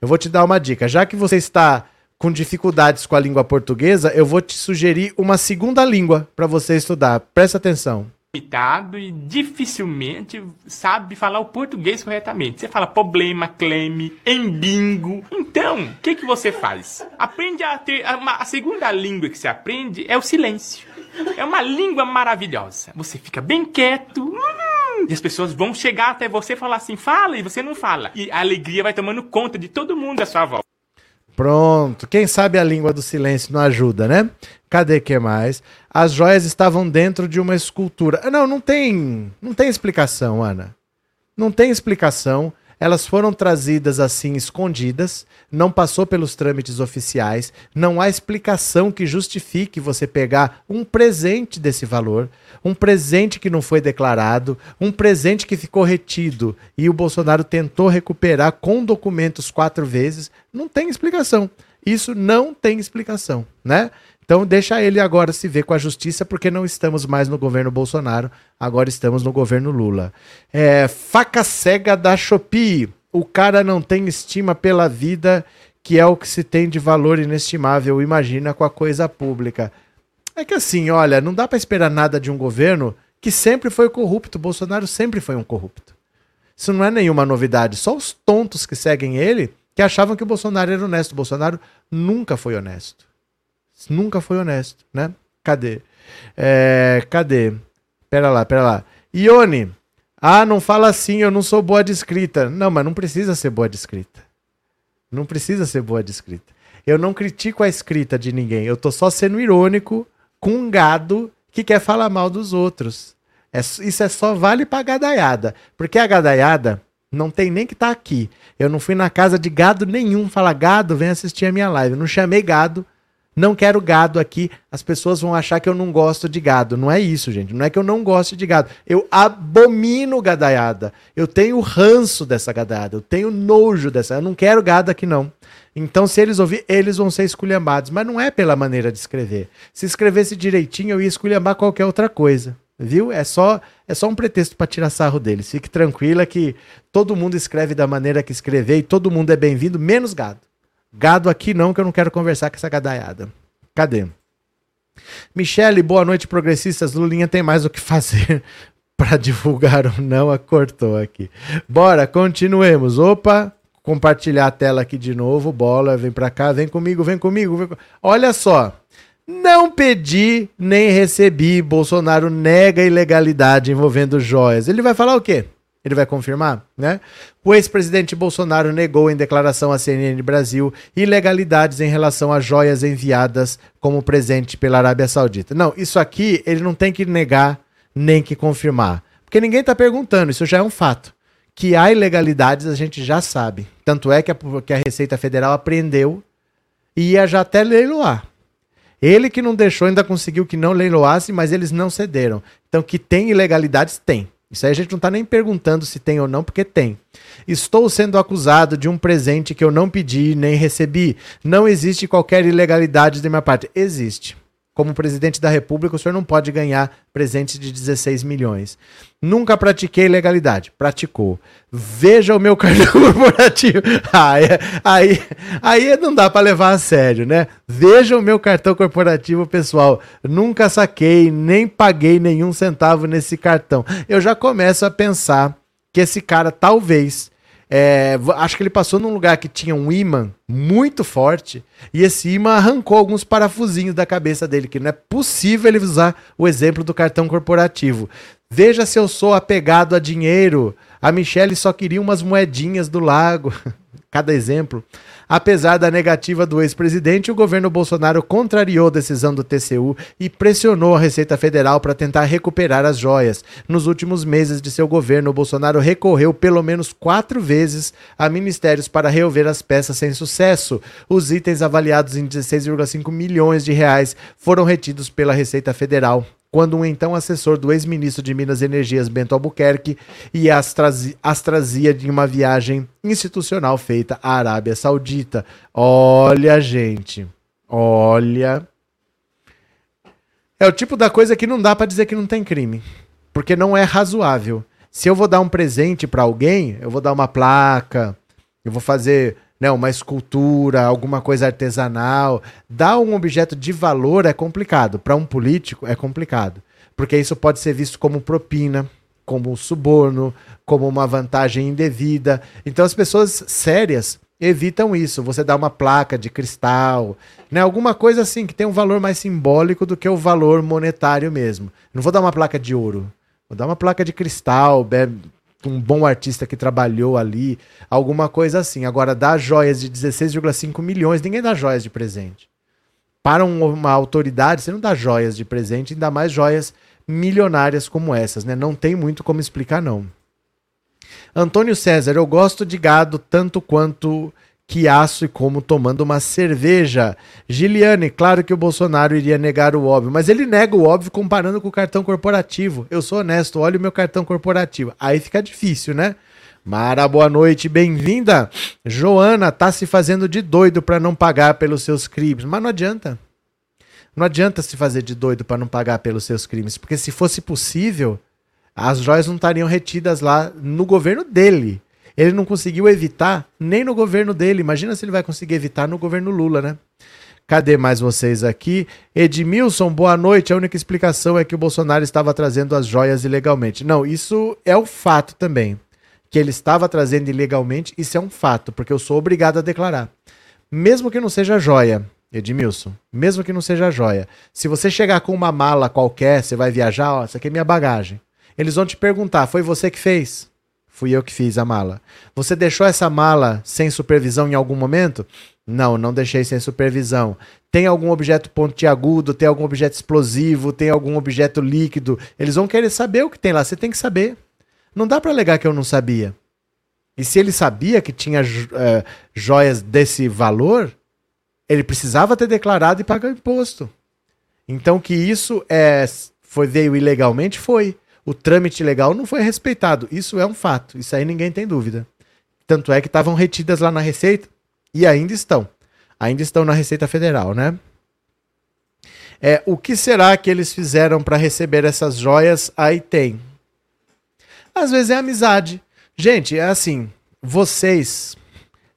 Eu vou te dar uma dica. Já que você está com dificuldades com a língua portuguesa, eu vou te sugerir uma segunda língua para você estudar. Presta atenção. Limitado e dificilmente sabe falar o português corretamente. Você fala problema, claim, embingo. Então, o que, que você faz? Aprende a ter. A, a segunda língua que você aprende é o silêncio. É uma língua maravilhosa. Você fica bem quieto. Hum, e as pessoas vão chegar até você e falar assim, fala, e você não fala. E a alegria vai tomando conta de todo mundo à sua volta. Pronto. Quem sabe a língua do silêncio não ajuda, né? Cadê que mais? As joias estavam dentro de uma escultura. Ah, não, não tem, não tem explicação, Ana. Não tem explicação. Elas foram trazidas assim escondidas, não passou pelos trâmites oficiais, não há explicação que justifique você pegar um presente desse valor, um presente que não foi declarado, um presente que ficou retido e o Bolsonaro tentou recuperar com documentos quatro vezes. Não tem explicação. Isso não tem explicação, né? Então deixa ele agora se ver com a justiça, porque não estamos mais no governo Bolsonaro, agora estamos no governo Lula. É, faca cega da Shopee. O cara não tem estima pela vida, que é o que se tem de valor inestimável, imagina com a coisa pública. É que assim, olha, não dá para esperar nada de um governo que sempre foi corrupto. Bolsonaro sempre foi um corrupto. Isso não é nenhuma novidade. Só os tontos que seguem ele que achavam que o Bolsonaro era honesto. O Bolsonaro nunca foi honesto. Nunca foi honesto, né? Cadê? É, cadê? Pera lá, pera lá. Ione, ah, não fala assim, eu não sou boa de escrita. Não, mas não precisa ser boa de escrita. Não precisa ser boa de escrita. Eu não critico a escrita de ninguém. Eu tô só sendo irônico com um gado que quer falar mal dos outros. É, isso é só vale pra gadaiada. Porque a gadaiada não tem nem que estar tá aqui. Eu não fui na casa de gado nenhum falar, gado, vem assistir a minha live. Eu não chamei gado não quero gado aqui, as pessoas vão achar que eu não gosto de gado. Não é isso, gente. Não é que eu não gosto de gado. Eu abomino gadaiada. Eu tenho ranço dessa gadaiada. Eu tenho nojo dessa. Eu não quero gado aqui, não. Então, se eles ouvirem, eles vão ser esculhambados. Mas não é pela maneira de escrever. Se escrevesse direitinho, eu ia esculhambar qualquer outra coisa. Viu? É só, é só um pretexto para tirar sarro deles. Fique tranquila que todo mundo escreve da maneira que escrever e todo mundo é bem-vindo, menos gado. Gado aqui não, que eu não quero conversar com essa gadaiada. Cadê? Michele, boa noite, progressistas. Lulinha tem mais o que fazer (laughs) para divulgar ou não, a cortou aqui. Bora, continuemos. Opa, compartilhar a tela aqui de novo. Bola, vem para cá, vem comigo, vem comigo. Vem... Olha só. Não pedi nem recebi. Bolsonaro nega ilegalidade envolvendo joias. Ele vai falar o quê? Ele vai confirmar, né? O ex-presidente Bolsonaro negou em declaração à CNN Brasil ilegalidades em relação a joias enviadas como presente pela Arábia Saudita. Não, isso aqui ele não tem que negar nem que confirmar, porque ninguém está perguntando, isso já é um fato. Que há ilegalidades a gente já sabe. Tanto é que a, que a Receita Federal apreendeu e ia já até leiloar. Ele que não deixou, ainda conseguiu que não leiloasse, mas eles não cederam. Então, que tem ilegalidades, tem. Isso aí a gente não está nem perguntando se tem ou não, porque tem. Estou sendo acusado de um presente que eu não pedi nem recebi. Não existe qualquer ilegalidade da minha parte. Existe. Como presidente da República, o senhor não pode ganhar presente de 16 milhões. Nunca pratiquei ilegalidade. Praticou. Veja o meu cartão (laughs) corporativo. Aí, aí, aí não dá para levar a sério, né? Veja o meu cartão corporativo, pessoal. Nunca saquei, nem paguei nenhum centavo nesse cartão. Eu já começo a pensar que esse cara talvez é, acho que ele passou num lugar que tinha um imã muito forte e esse imã arrancou alguns parafusinhos da cabeça dele, que não é possível ele usar o exemplo do cartão corporativo. Veja se eu sou apegado a dinheiro. A Michelle só queria umas moedinhas do lago. (laughs) Cada exemplo. Apesar da negativa do ex-presidente, o governo Bolsonaro contrariou a decisão do TCU e pressionou a Receita Federal para tentar recuperar as joias. Nos últimos meses de seu governo, Bolsonaro recorreu pelo menos quatro vezes a ministérios para reover as peças sem sucesso. Os itens avaliados em 16,5 milhões de reais foram retidos pela Receita Federal quando um então assessor do ex-ministro de Minas e Energias, Bento Albuquerque, e as, trazi as trazia de uma viagem institucional feita à Arábia Saudita. Olha, gente, olha. É o tipo da coisa que não dá para dizer que não tem crime, porque não é razoável. Se eu vou dar um presente para alguém, eu vou dar uma placa, eu vou fazer né, uma escultura, alguma coisa artesanal. Dar um objeto de valor é complicado. Para um político é complicado. Porque isso pode ser visto como propina, como suborno, como uma vantagem indevida. Então as pessoas sérias evitam isso. Você dá uma placa de cristal, né, alguma coisa assim que tem um valor mais simbólico do que o valor monetário mesmo. Não vou dar uma placa de ouro. Vou dar uma placa de cristal, um bom artista que trabalhou ali, alguma coisa assim. Agora, dar joias de 16,5 milhões, ninguém dá joias de presente. Para uma autoridade, você não dá joias de presente, ainda mais joias milionárias como essas, né? Não tem muito como explicar, não. Antônio César, eu gosto de gado tanto quanto quiaço e como tomando uma cerveja. Giliane, claro que o Bolsonaro iria negar o óbvio, mas ele nega o óbvio comparando com o cartão corporativo. Eu sou honesto, olha o meu cartão corporativo. Aí fica difícil, né? Mara, boa noite, bem-vinda. Joana tá se fazendo de doido para não pagar pelos seus crimes, mas não adianta. Não adianta se fazer de doido para não pagar pelos seus crimes, porque se fosse possível, as joias não estariam retidas lá no governo dele. Ele não conseguiu evitar nem no governo dele. Imagina se ele vai conseguir evitar no governo Lula, né? Cadê mais vocês aqui? Edmilson, boa noite. A única explicação é que o Bolsonaro estava trazendo as joias ilegalmente. Não, isso é o fato também. Que ele estava trazendo ilegalmente, isso é um fato, porque eu sou obrigado a declarar. Mesmo que não seja joia, Edmilson, mesmo que não seja joia, se você chegar com uma mala qualquer, você vai viajar, ó, essa aqui é minha bagagem. Eles vão te perguntar: foi você que fez? Fui eu que fiz a mala. Você deixou essa mala sem supervisão em algum momento? Não, não deixei sem supervisão. Tem algum objeto pontiagudo, tem algum objeto explosivo, tem algum objeto líquido? Eles vão querer saber o que tem lá. Você tem que saber. Não dá para alegar que eu não sabia. E se ele sabia que tinha é, joias desse valor, ele precisava ter declarado e pagar imposto. Então que isso é, foi veio ilegalmente foi o trâmite legal não foi respeitado. Isso é um fato. Isso aí ninguém tem dúvida. Tanto é que estavam retidas lá na Receita e ainda estão. Ainda estão na Receita Federal, né? É, o que será que eles fizeram para receber essas joias? Aí tem. Às vezes é amizade. Gente, é assim, vocês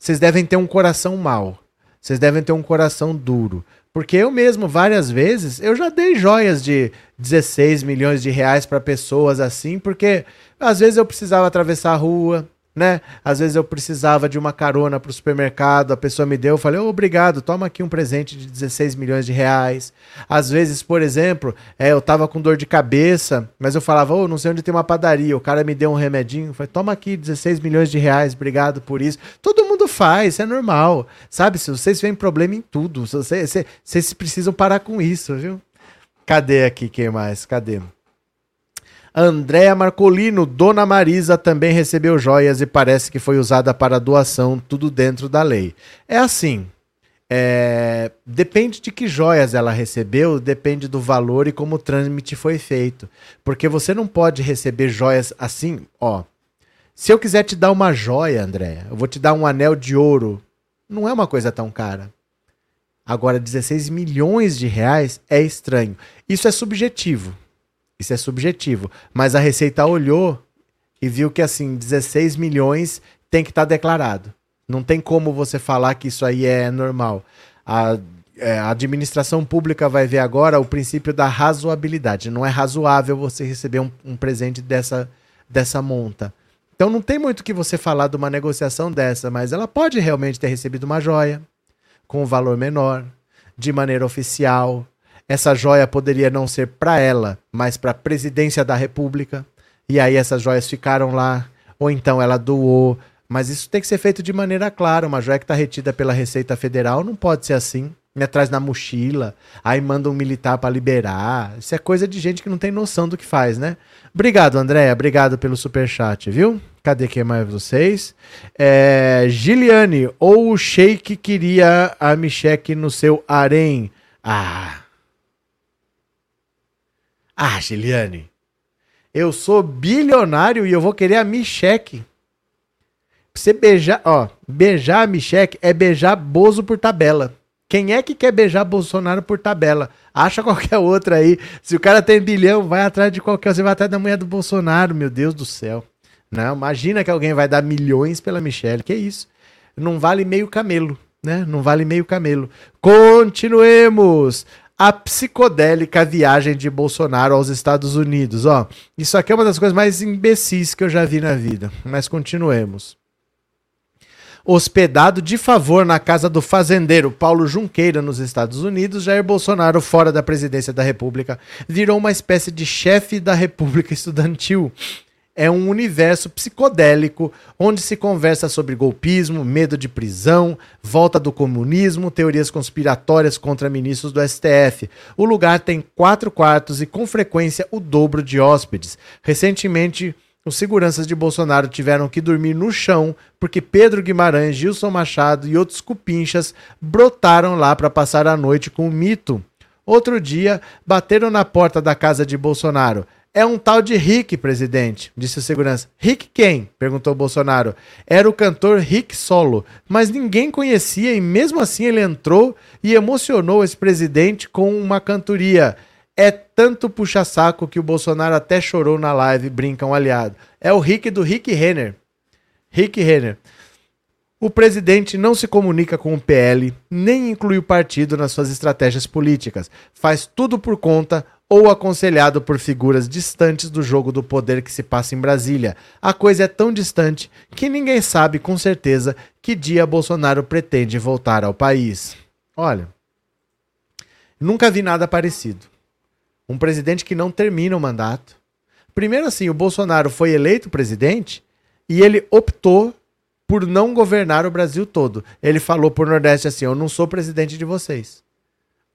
vocês devem ter um coração mau. Vocês devem ter um coração duro. Porque eu mesmo, várias vezes, eu já dei joias de 16 milhões de reais para pessoas assim, porque às vezes eu precisava atravessar a rua, né? Às vezes eu precisava de uma carona para o supermercado, a pessoa me deu, eu falei, oh, obrigado, toma aqui um presente de 16 milhões de reais. Às vezes, por exemplo, é, eu tava com dor de cabeça, mas eu falava, oh, não sei onde tem uma padaria, o cara me deu um remedinho, falei, toma aqui 16 milhões de reais, obrigado por isso. Todo mundo faz, é normal, sabe? Se vocês veem problema em tudo, vocês, vocês precisam parar com isso, viu? Cadê aqui quem mais? Cadê? Andréa Marcolino, Dona Marisa também recebeu joias e parece que foi usada para doação, tudo dentro da lei. É assim. É, depende de que joias ela recebeu, depende do valor e como o trâmite foi feito. Porque você não pode receber joias assim, ó. Se eu quiser te dar uma joia, André, eu vou te dar um anel de ouro. Não é uma coisa tão cara. Agora, 16 milhões de reais é estranho. Isso é subjetivo. Isso é subjetivo. Mas a Receita olhou e viu que, assim, 16 milhões tem que estar tá declarado. Não tem como você falar que isso aí é normal. A, é, a administração pública vai ver agora o princípio da razoabilidade. Não é razoável você receber um, um presente dessa, dessa monta. Então não tem muito que você falar de uma negociação dessa, mas ela pode realmente ter recebido uma joia com um valor menor, de maneira oficial. Essa joia poderia não ser para ela, mas para a presidência da República. E aí essas joias ficaram lá, ou então ela doou. Mas isso tem que ser feito de maneira clara. Uma joia que está retida pela Receita Federal não pode ser assim. Me atrás na mochila, aí manda um militar para liberar. Isso é coisa de gente que não tem noção do que faz, né? Obrigado, Andréia. Obrigado pelo super chat, viu? Cadê que mais vocês? É, Giliane, ou o Sheik queria a Micheque no seu harém? Ah. Ah, Giliane. Eu sou bilionário e eu vou querer a Micheque. Você beijar, ó, beijar a Micheque é beijar Bozo por tabela. Quem é que quer beijar Bolsonaro por tabela? Acha qualquer outra aí. Se o cara tem bilhão, vai atrás de qualquer. Você vai atrás da mulher do Bolsonaro, meu Deus do céu. Não, imagina que alguém vai dar milhões pela Michelle. Que isso? Não vale meio camelo, né? Não vale meio camelo. Continuemos. A psicodélica viagem de Bolsonaro aos Estados Unidos. Ó, isso aqui é uma das coisas mais imbecis que eu já vi na vida. Mas continuemos hospedado de favor na casa do fazendeiro Paulo Junqueira, nos Estados Unidos, Jair Bolsonaro, fora da presidência da República, virou uma espécie de chefe da República Estudantil é um universo psicodélico onde se conversa sobre golpismo, medo de prisão, volta do comunismo, teorias conspiratórias contra ministros do STF. O lugar tem quatro quartos e com frequência o dobro de hóspedes. Recentemente, os seguranças de Bolsonaro tiveram que dormir no chão porque Pedro Guimarães, Gilson Machado e outros cupinchas brotaram lá para passar a noite com o mito. Outro dia, bateram na porta da casa de Bolsonaro. É um tal de Rick, presidente, disse o segurança. Rick quem? perguntou Bolsonaro. Era o cantor Rick Solo, mas ninguém conhecia e mesmo assim ele entrou e emocionou esse presidente com uma cantoria. É tanto puxa-saco que o Bolsonaro até chorou na live, brinca um aliado. É o Rick do Rick Renner. Rick Renner. O presidente não se comunica com o PL, nem inclui o partido nas suas estratégias políticas. Faz tudo por conta ou aconselhado por figuras distantes do jogo do poder que se passa em Brasília. A coisa é tão distante que ninguém sabe com certeza que dia Bolsonaro pretende voltar ao país. Olha, nunca vi nada parecido. Um presidente que não termina o mandato. Primeiro, assim, o Bolsonaro foi eleito presidente e ele optou por não governar o Brasil todo. Ele falou por Nordeste assim: Eu não sou presidente de vocês.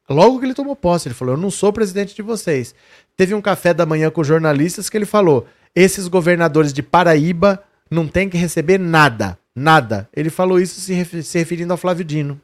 Logo que ele tomou posse, ele falou: Eu não sou presidente de vocês. Teve um café da manhã com jornalistas que ele falou: Esses governadores de Paraíba não têm que receber nada. Nada. Ele falou isso se, referindo ao Flávio Dino,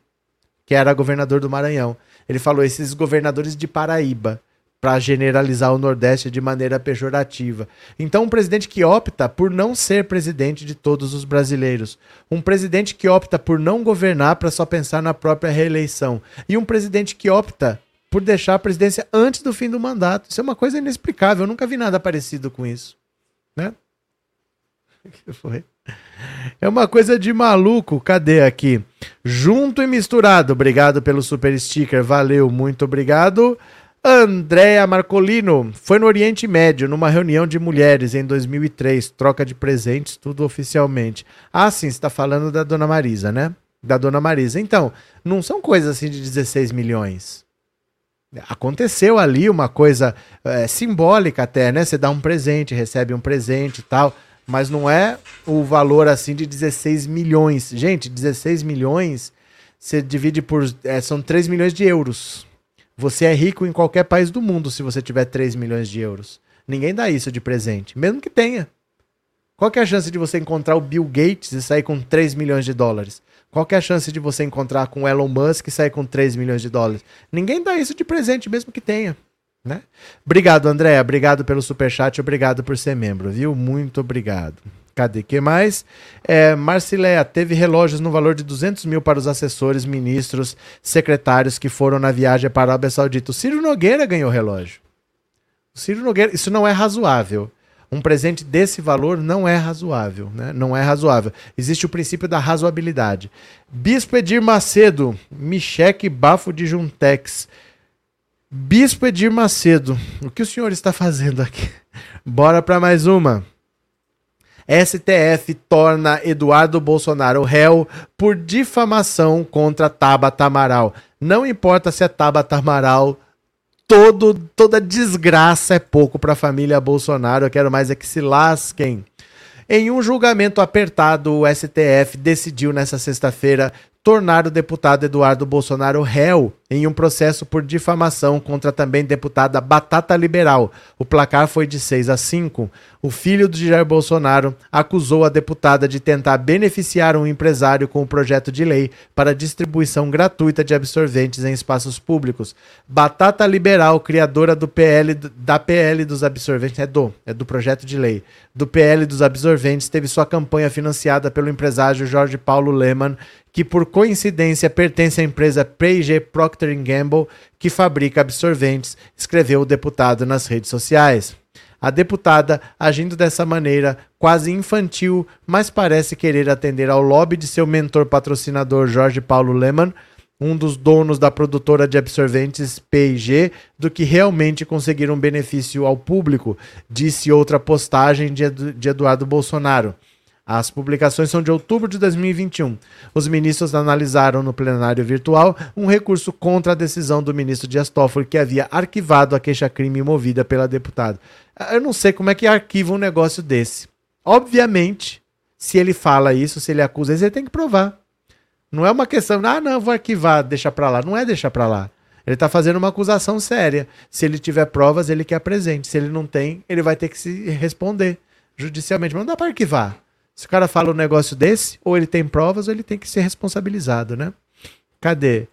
que era governador do Maranhão. Ele falou: Esses governadores de Paraíba para generalizar o Nordeste de maneira pejorativa. Então, um presidente que opta por não ser presidente de todos os brasileiros, um presidente que opta por não governar para só pensar na própria reeleição, e um presidente que opta por deixar a presidência antes do fim do mandato. Isso é uma coisa inexplicável. Eu nunca vi nada parecido com isso, né? que (laughs) foi? É uma coisa de maluco. Cadê aqui? Junto e misturado. Obrigado pelo super sticker. Valeu, muito obrigado. Andréa Marcolino foi no Oriente Médio, numa reunião de mulheres em 2003, troca de presentes, tudo oficialmente. Ah, sim, está falando da Dona Marisa, né? Da Dona Marisa. Então, não são coisas assim de 16 milhões. Aconteceu ali uma coisa é, simbólica até, né? Você dá um presente, recebe um presente e tal, mas não é o valor assim de 16 milhões. Gente, 16 milhões, você divide por. É, são 3 milhões de euros. Você é rico em qualquer país do mundo se você tiver 3 milhões de euros. Ninguém dá isso de presente, mesmo que tenha. Qual é a chance de você encontrar o Bill Gates e sair com 3 milhões de dólares? Qual é a chance de você encontrar com o Elon Musk e sair com 3 milhões de dólares? Ninguém dá isso de presente, mesmo que tenha. Né? Obrigado, André. Obrigado pelo superchat. Obrigado por ser membro, viu? Muito obrigado. Cadê que mais? É, Marcileia, teve relógios no valor de 200 mil para os assessores, ministros, secretários que foram na viagem para a Arábia Saudita. O Ciro Nogueira ganhou relógio. O Ciro Nogueira, isso não é razoável. Um presente desse valor não é razoável, né? Não é razoável. Existe o princípio da razoabilidade. Bispo Edir Macedo, Micheque Bafo de Juntex. Bispo Edir Macedo, o que o senhor está fazendo aqui? (laughs) Bora para mais uma. STF torna Eduardo Bolsonaro réu por difamação contra Tabata Amaral. Não importa se é Tabata Amaral todo, toda desgraça é pouco para a família Bolsonaro. Eu quero mais é que se lasquem. Em um julgamento apertado, o STF decidiu nessa sexta-feira tornar o deputado Eduardo Bolsonaro réu em um processo por difamação contra também deputada Batata Liberal. O placar foi de 6 a 5. O filho do Jair Bolsonaro acusou a deputada de tentar beneficiar um empresário com o um projeto de lei para distribuição gratuita de absorventes em espaços públicos. Batata Liberal, criadora do PL da PL dos absorventes, é do, é do projeto de lei, do PL dos absorventes, teve sua campanha financiada pelo empresário Jorge Paulo Leman que por coincidência pertence à empresa P&G Procter Gamble, que fabrica absorventes, escreveu o deputado nas redes sociais. A deputada, agindo dessa maneira, quase infantil, mas parece querer atender ao lobby de seu mentor patrocinador Jorge Paulo Lehmann, um dos donos da produtora de absorventes P&G, do que realmente conseguir um benefício ao público, disse outra postagem de Eduardo Bolsonaro. As publicações são de outubro de 2021. Os ministros analisaram no plenário virtual um recurso contra a decisão do ministro Dias Toffoli, que havia arquivado a queixa-crime movida pela deputada. Eu não sei como é que arquiva um negócio desse. Obviamente, se ele fala isso, se ele acusa isso, ele tem que provar. Não é uma questão, ah, não, vou arquivar, deixa pra lá. Não é deixar pra lá. Ele está fazendo uma acusação séria. Se ele tiver provas, ele quer presente. Se ele não tem, ele vai ter que se responder judicialmente. Mas não dá para arquivar. Se o cara fala um negócio desse, ou ele tem provas, ou ele tem que ser responsabilizado, né? Cadê?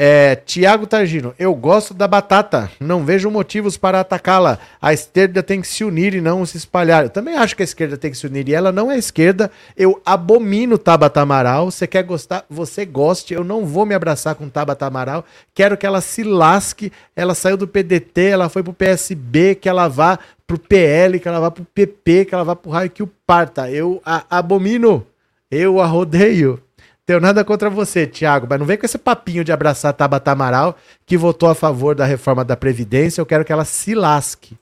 É, Tiago Targino, eu gosto da batata, não vejo motivos para atacá-la. A esquerda tem que se unir e não se espalhar. Eu também acho que a esquerda tem que se unir e ela não é esquerda. Eu abomino Tabata Amaral. Você quer gostar? Você goste. Eu não vou me abraçar com Tabata Amaral. Quero que ela se lasque. Ela saiu do PDT, ela foi pro PSB, que ela vá pro PL, que ela vá pro PP, que ela vá pro raio que o parta. Eu a abomino. Eu a rodeio. Tenho nada contra você, Thiago, mas não vem com esse papinho de abraçar Tabata Amaral, que votou a favor da reforma da Previdência. Eu quero que ela se lasque.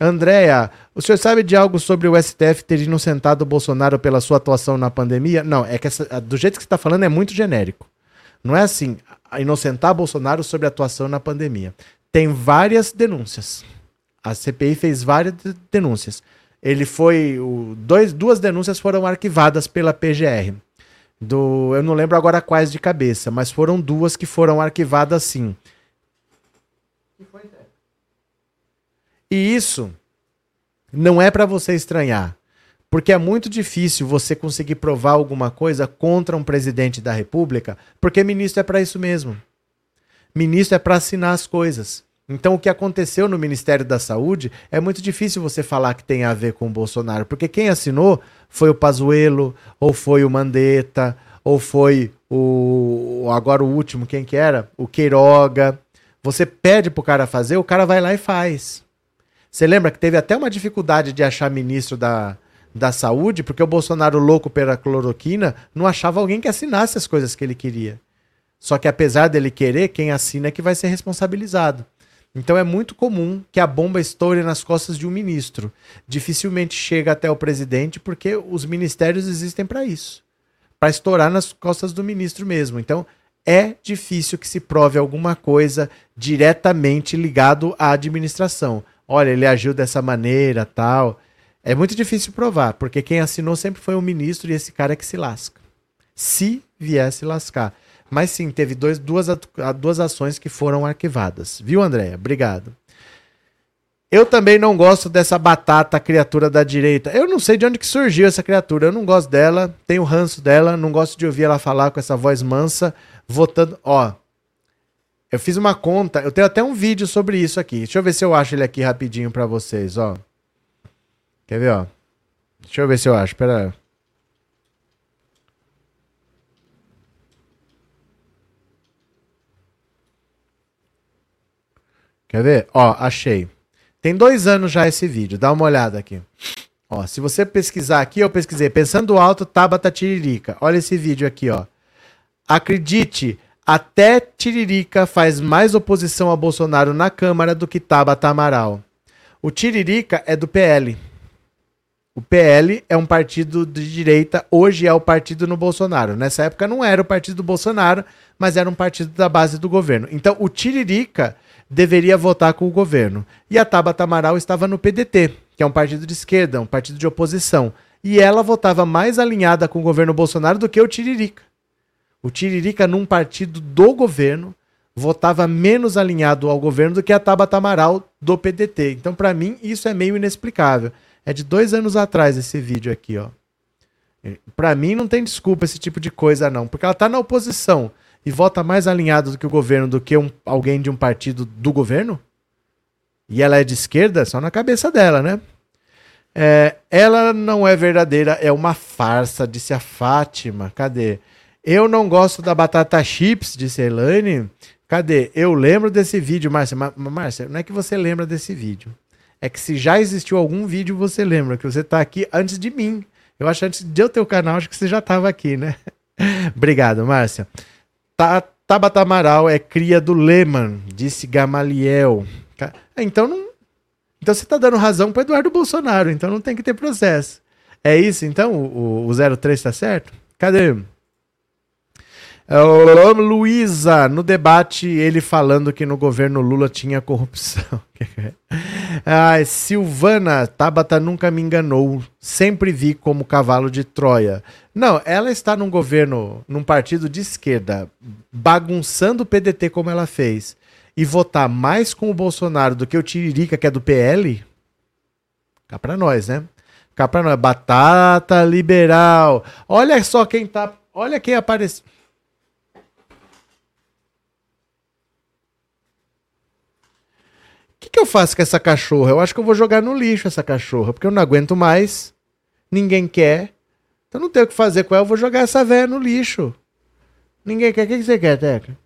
Andréia, o senhor sabe de algo sobre o STF ter inocentado o Bolsonaro pela sua atuação na pandemia? Não, é que essa, do jeito que você está falando é muito genérico. Não é assim, inocentar Bolsonaro sobre a atuação na pandemia. Tem várias denúncias. A CPI fez várias denúncias. Ele foi. O, dois, duas denúncias foram arquivadas pela PGR do, eu não lembro agora quais de cabeça, mas foram duas que foram arquivadas sim. E isso não é para você estranhar, porque é muito difícil você conseguir provar alguma coisa contra um presidente da República, porque ministro é para isso mesmo. Ministro é para assinar as coisas. Então, o que aconteceu no Ministério da Saúde é muito difícil você falar que tem a ver com o Bolsonaro, porque quem assinou foi o Pazuello, ou foi o Mandetta, ou foi o agora o último, quem que era? O Queiroga. Você pede pro cara fazer, o cara vai lá e faz. Você lembra que teve até uma dificuldade de achar ministro da, da saúde, porque o Bolsonaro louco pela cloroquina não achava alguém que assinasse as coisas que ele queria. Só que apesar dele querer, quem assina é que vai ser responsabilizado. Então é muito comum que a bomba estoure nas costas de um ministro. Dificilmente chega até o presidente porque os ministérios existem para isso para estourar nas costas do ministro mesmo. Então é difícil que se prove alguma coisa diretamente ligado à administração. Olha, ele agiu dessa maneira, tal. É muito difícil provar, porque quem assinou sempre foi o ministro e esse cara é que se lasca. Se viesse lascar. Mas sim, teve dois, duas, duas ações que foram arquivadas. Viu, Andréia? Obrigado. Eu também não gosto dessa batata criatura da direita. Eu não sei de onde que surgiu essa criatura. Eu não gosto dela, tenho ranço dela, não gosto de ouvir ela falar com essa voz mansa, votando. Ó, eu fiz uma conta, eu tenho até um vídeo sobre isso aqui. Deixa eu ver se eu acho ele aqui rapidinho para vocês, ó. Quer ver, ó? Deixa eu ver se eu acho, pera. Quer ver? Ó, achei. Tem dois anos já esse vídeo, dá uma olhada aqui. Ó, se você pesquisar aqui, eu pesquisei Pensando Alto, Tabata Tiririca. Olha esse vídeo aqui, ó. Acredite, até Tiririca faz mais oposição a Bolsonaro na Câmara do que Tabata Amaral. O Tiririca é do PL. O PL é um partido de direita, hoje é o partido no Bolsonaro. Nessa época não era o partido do Bolsonaro, mas era um partido da base do governo. Então o Tiririca deveria votar com o governo. E a Tabata Amaral estava no PDT, que é um partido de esquerda, um partido de oposição. E ela votava mais alinhada com o governo Bolsonaro do que o Tiririca. O Tiririca, num partido do governo, votava menos alinhado ao governo do que a Tabata Amaral do PDT. Então, para mim, isso é meio inexplicável. É de dois anos atrás esse vídeo aqui, ó. Para mim, não tem desculpa esse tipo de coisa, não. Porque ela tá na oposição e vota mais alinhado do que o governo do que um, alguém de um partido do governo? E ela é de esquerda? Só na cabeça dela, né? É, ela não é verdadeira, é uma farsa, disse a Fátima. Cadê? Eu não gosto da batata chips, disse a Elaine. Cadê? Eu lembro desse vídeo, Márcia. Márcia, não é que você lembra desse vídeo. É que se já existiu algum vídeo, você lembra, que você tá aqui antes de mim. Eu acho antes de eu ter o canal, acho que você já estava aqui, né? (laughs) Obrigado, Márcia. Tabata Amaral é cria do Lehman, disse Gamaliel. Então não. Então você está dando razão para Eduardo Bolsonaro, então não tem que ter processo. É isso, então? O, o 03 está certo? Cadê? Luísa, no debate, ele falando que no governo Lula tinha corrupção. (laughs) Ai, Silvana, Tabata nunca me enganou. Sempre vi como cavalo de Troia. Não, ela está num governo, num partido de esquerda, bagunçando o PDT como ela fez, e votar mais com o Bolsonaro do que o Tiririca, que é do PL, cá pra nós, né? Cá pra nós. Batata liberal. Olha só quem tá. Olha quem apareceu. que, que eu faço com essa cachorra? Eu acho que eu vou jogar no lixo essa cachorra, porque eu não aguento mais. Ninguém quer. Então não tenho o que fazer com ela, eu vou jogar essa velha no lixo. Ninguém quer. O que, você quer, Teca?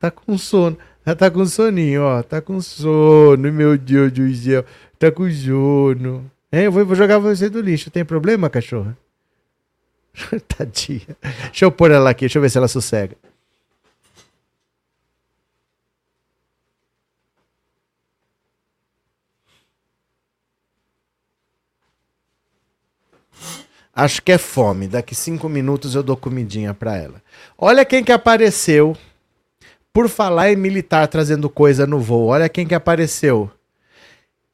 Tá com sono. Ela tá com soninho, ó. Tá com sono, meu Deus do céu. Tá com sono. É, eu vou, vou jogar você do lixo. Tem problema, cachorra? (laughs) Tadinha. Deixa eu pôr ela aqui, deixa eu ver se ela sossega. Acho que é fome. Daqui cinco minutos eu dou comidinha para ela. Olha quem que apareceu. Por falar em militar trazendo coisa no voo. Olha quem que apareceu.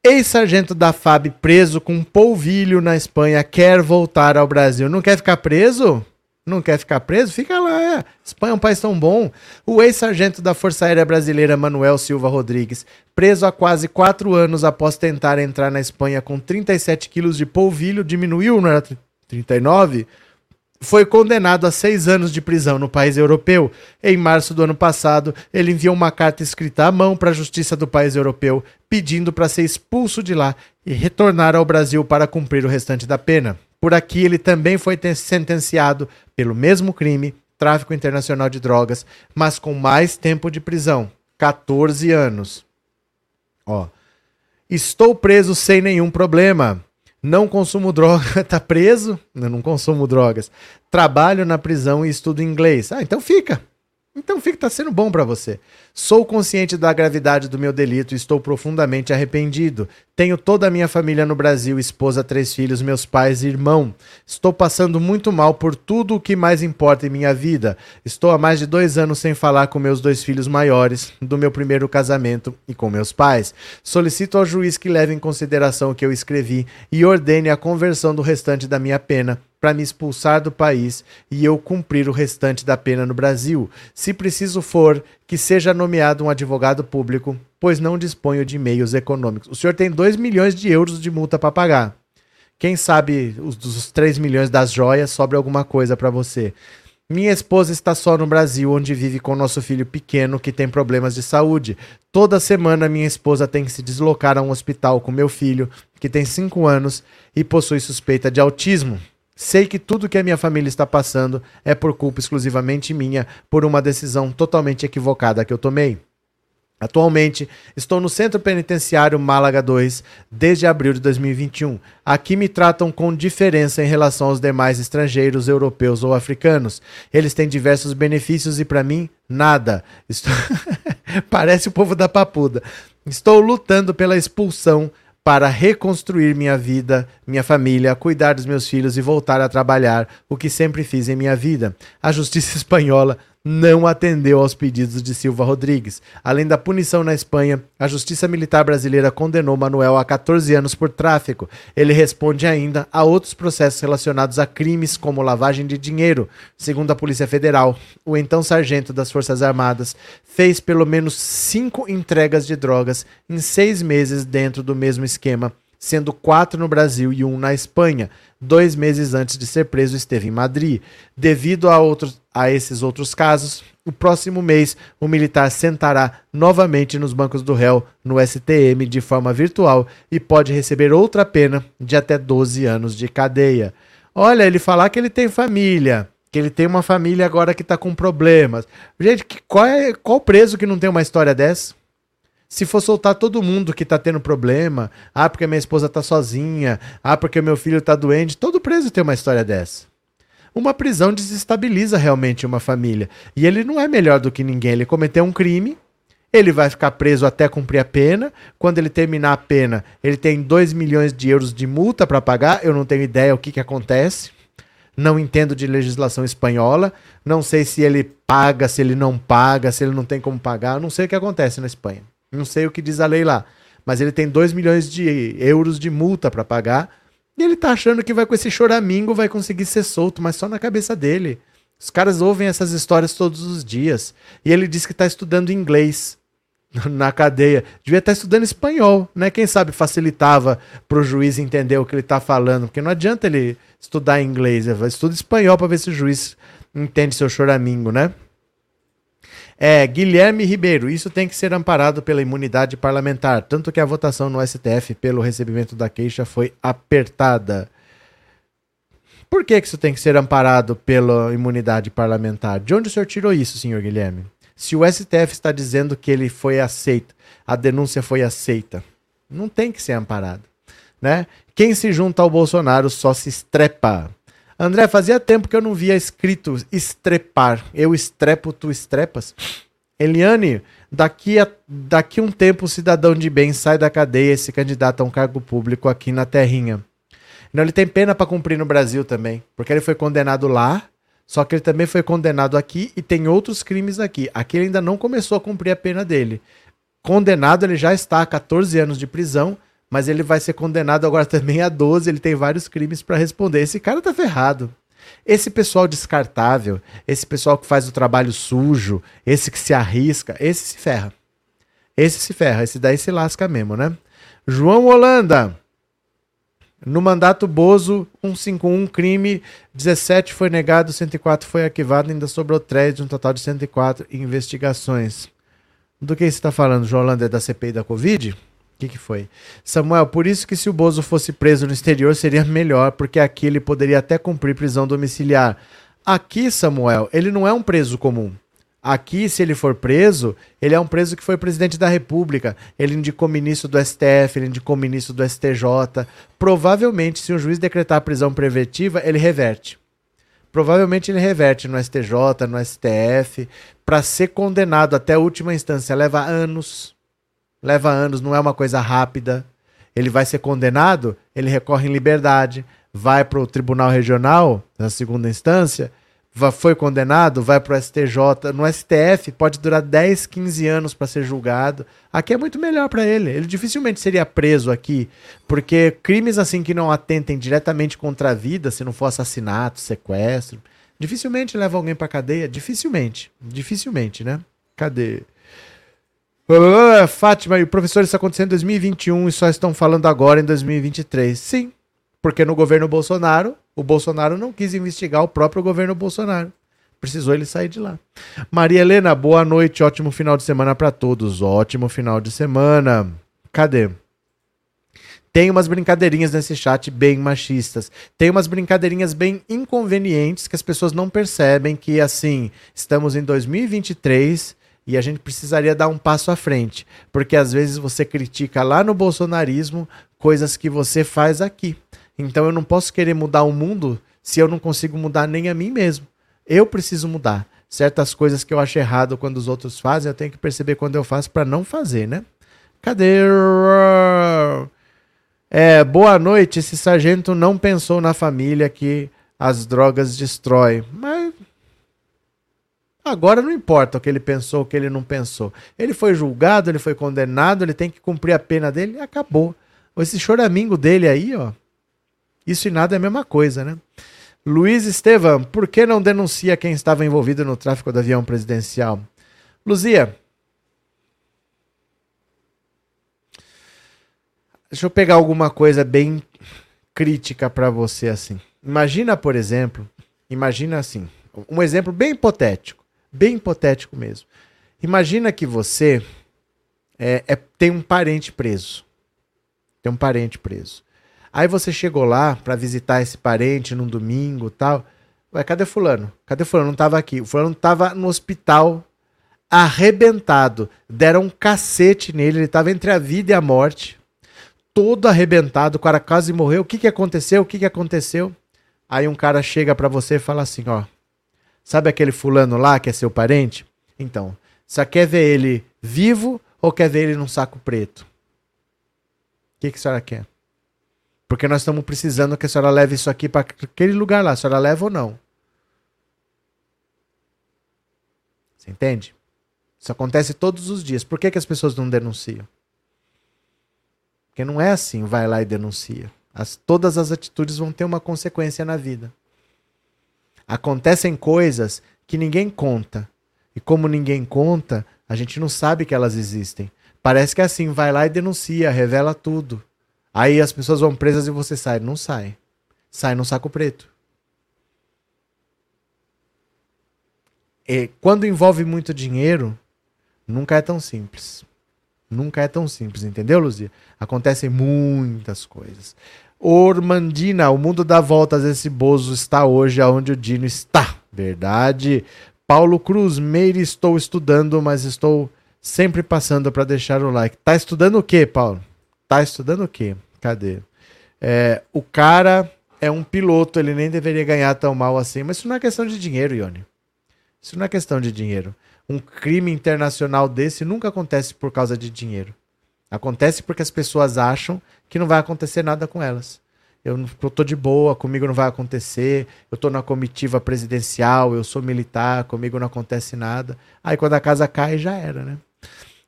Ex-sargento da FAB preso com polvilho na Espanha quer voltar ao Brasil. Não quer ficar preso? Não quer ficar preso? Fica lá. É. Espanha é um país tão bom. O ex-sargento da Força Aérea Brasileira, Manuel Silva Rodrigues, preso há quase quatro anos após tentar entrar na Espanha com 37 quilos de polvilho, diminuiu, não era 39, foi condenado a seis anos de prisão no país europeu. Em março do ano passado, ele enviou uma carta escrita à mão para a Justiça do país europeu, pedindo para ser expulso de lá e retornar ao Brasil para cumprir o restante da pena. Por aqui, ele também foi sentenciado pelo mesmo crime, tráfico internacional de drogas, mas com mais tempo de prisão 14 anos. Ó. Estou preso sem nenhum problema. Não consumo droga, (laughs) tá preso? Eu não consumo drogas. Trabalho na prisão e estudo inglês. Ah, então fica. Então fica, tá sendo bom para você. Sou consciente da gravidade do meu delito e estou profundamente arrependido. Tenho toda a minha família no Brasil, esposa, três filhos, meus pais e irmão. Estou passando muito mal por tudo o que mais importa em minha vida. Estou há mais de dois anos sem falar com meus dois filhos maiores, do meu primeiro casamento e com meus pais. Solicito ao juiz que leve em consideração o que eu escrevi e ordene a conversão do restante da minha pena para me expulsar do país e eu cumprir o restante da pena no Brasil. Se preciso for, que seja nomeado um advogado público, pois não disponho de meios econômicos. O senhor tem 2 milhões de euros de multa para pagar. Quem sabe os, dos 3 milhões das joias sobre alguma coisa para você. Minha esposa está só no Brasil, onde vive com nosso filho pequeno que tem problemas de saúde. Toda semana minha esposa tem que se deslocar a um hospital com meu filho, que tem 5 anos e possui suspeita de autismo. Sei que tudo que a minha família está passando é por culpa exclusivamente minha, por uma decisão totalmente equivocada que eu tomei. Atualmente, estou no Centro Penitenciário Málaga 2 desde abril de 2021. Aqui me tratam com diferença em relação aos demais estrangeiros, europeus ou africanos. Eles têm diversos benefícios e, para mim, nada. Estou... (laughs) Parece o povo da papuda. Estou lutando pela expulsão para reconstruir minha vida, minha família, cuidar dos meus filhos e voltar a trabalhar, o que sempre fiz em minha vida. A justiça (laughs) espanhola não atendeu aos pedidos de Silva Rodrigues. Além da punição na Espanha, a Justiça Militar Brasileira condenou Manuel a 14 anos por tráfico. Ele responde ainda a outros processos relacionados a crimes como lavagem de dinheiro. Segundo a Polícia Federal, o então sargento das Forças Armadas fez pelo menos cinco entregas de drogas em seis meses dentro do mesmo esquema sendo quatro no Brasil e um na Espanha. Dois meses antes de ser preso, esteve em Madrid. Devido a, outros, a esses outros casos, o próximo mês o militar sentará novamente nos bancos do réu no STM de forma virtual e pode receber outra pena de até 12 anos de cadeia. Olha, ele falar que ele tem família, que ele tem uma família agora que está com problemas. Gente, qual, é, qual preso que não tem uma história dessa? Se for soltar todo mundo que tá tendo problema, ah, porque minha esposa tá sozinha, ah, porque meu filho tá doente, todo preso tem uma história dessa. Uma prisão desestabiliza realmente uma família. E ele não é melhor do que ninguém. Ele cometeu um crime, ele vai ficar preso até cumprir a pena. Quando ele terminar a pena, ele tem 2 milhões de euros de multa para pagar. Eu não tenho ideia o que, que acontece. Não entendo de legislação espanhola. Não sei se ele paga, se ele não paga, se ele não tem como pagar. Não sei o que acontece na Espanha. Não sei o que diz a lei lá. Mas ele tem 2 milhões de euros de multa para pagar. E ele tá achando que vai com esse choramingo vai conseguir ser solto, mas só na cabeça dele. Os caras ouvem essas histórias todos os dias. E ele diz que tá estudando inglês (laughs) na cadeia. Devia estar tá estudando espanhol, né? Quem sabe facilitava pro juiz entender o que ele tá falando. Porque não adianta ele estudar inglês. Ele estuda espanhol para ver se o juiz entende seu choramingo, né? É, Guilherme Ribeiro, isso tem que ser amparado pela imunidade parlamentar, tanto que a votação no STF pelo recebimento da queixa foi apertada. Por que, que isso tem que ser amparado pela imunidade parlamentar? De onde o senhor tirou isso, senhor Guilherme? Se o STF está dizendo que ele foi aceito, a denúncia foi aceita, não tem que ser amparado. Né? Quem se junta ao Bolsonaro só se estrepa. André, fazia tempo que eu não via escrito estrepar. Eu estrepo, tu estrepas. Eliane, daqui a daqui um tempo o cidadão de bem sai da cadeia e se candidata a um cargo público aqui na terrinha. Não, ele tem pena para cumprir no Brasil também, porque ele foi condenado lá, só que ele também foi condenado aqui e tem outros crimes aqui. Aqui ele ainda não começou a cumprir a pena dele. Condenado, ele já está a 14 anos de prisão mas ele vai ser condenado agora também a 12, ele tem vários crimes para responder. Esse cara tá ferrado. Esse pessoal descartável, esse pessoal que faz o trabalho sujo, esse que se arrisca, esse se ferra. Esse se ferra, esse daí se lasca mesmo, né? João Holanda. No mandato Bozo, 151 crime, 17 foi negado, 104 foi arquivado, ainda sobrou 3 de um total de 104 investigações. Do que você está falando, João Holanda? É da CPI da Covid? Que, que foi? Samuel, por isso que se o Bozo fosse preso no exterior seria melhor, porque aqui ele poderia até cumprir prisão domiciliar. Aqui, Samuel, ele não é um preso comum. Aqui, se ele for preso, ele é um preso que foi presidente da República. Ele indicou ministro do STF, ele indicou ministro do STJ. Provavelmente, se o juiz decretar a prisão preventiva, ele reverte. Provavelmente ele reverte no STJ, no STF, para ser condenado até a última instância. Leva anos leva anos, não é uma coisa rápida. Ele vai ser condenado, ele recorre em liberdade, vai para o Tribunal Regional, na segunda instância, foi condenado, vai para o STJ, no STF pode durar 10, 15 anos para ser julgado. Aqui é muito melhor para ele. Ele dificilmente seria preso aqui, porque crimes assim que não atentem diretamente contra a vida, se não for assassinato, sequestro, dificilmente leva alguém para cadeia, dificilmente, dificilmente, né? Cadê? Fátima, e professor, isso aconteceu em 2021 e só estão falando agora em 2023. Sim, porque no governo Bolsonaro, o Bolsonaro não quis investigar o próprio governo Bolsonaro. Precisou ele sair de lá. Maria Helena, boa noite, ótimo final de semana para todos. Ótimo final de semana. Cadê? Tem umas brincadeirinhas nesse chat bem machistas. Tem umas brincadeirinhas bem inconvenientes que as pessoas não percebem que, assim, estamos em 2023 e a gente precisaria dar um passo à frente. Porque às vezes você critica lá no bolsonarismo coisas que você faz aqui. Então eu não posso querer mudar o mundo se eu não consigo mudar nem a mim mesmo. Eu preciso mudar. Certas coisas que eu acho errado quando os outros fazem, eu tenho que perceber quando eu faço para não fazer, né? Cadê? É, boa noite. Esse sargento não pensou na família que as drogas destroem. Mas agora não importa o que ele pensou, o que ele não pensou. Ele foi julgado, ele foi condenado, ele tem que cumprir a pena dele acabou. Esse choramingo dele aí, ó. Isso e nada é a mesma coisa, né? Luiz Estevam, por que não denuncia quem estava envolvido no tráfico do avião presidencial? Luzia, Deixa eu pegar alguma coisa bem crítica para você assim. Imagina, por exemplo, imagina assim, um exemplo bem hipotético, bem hipotético mesmo. Imagina que você é, é, tem um parente preso. Tem um parente preso. Aí você chegou lá para visitar esse parente num domingo tal. Ué, cadê fulano? Cadê fulano? Não tava aqui. O fulano tava no hospital arrebentado. Deram um cacete nele, ele tava entre a vida e a morte todo arrebentado, o cara quase morreu. O que que aconteceu? O que que aconteceu? Aí um cara chega para você e fala assim, ó. Sabe aquele fulano lá que é seu parente? Então, você quer ver ele vivo ou quer ver ele num saco preto? O que, que a senhora quer? Porque nós estamos precisando que a senhora leve isso aqui para aquele lugar lá. A senhora leva ou não? Você entende? Isso acontece todos os dias. Por que, que as pessoas não denunciam? Porque não é assim, vai lá e denuncia. As, todas as atitudes vão ter uma consequência na vida. Acontecem coisas que ninguém conta. E como ninguém conta, a gente não sabe que elas existem. Parece que é assim, vai lá e denuncia, revela tudo. Aí as pessoas vão presas e você sai. Não sai. Sai no saco preto. E quando envolve muito dinheiro, nunca é tão simples. Nunca é tão simples, entendeu, Luzia? Acontecem muitas coisas. Ormandina, o mundo dá voltas. Esse Bozo está hoje aonde o Dino está. Verdade. Paulo Cruz, Meire, estou estudando, mas estou sempre passando para deixar o like. Tá estudando o quê, Paulo? Tá estudando o quê? Cadê? É, o cara é um piloto, ele nem deveria ganhar tão mal assim. Mas isso não é questão de dinheiro, Ione. Isso não é questão de dinheiro um crime internacional desse nunca acontece por causa de dinheiro. Acontece porque as pessoas acham que não vai acontecer nada com elas. Eu, eu tô de boa, comigo não vai acontecer. Eu tô na comitiva presidencial, eu sou militar, comigo não acontece nada. Aí quando a casa cai, já era, né?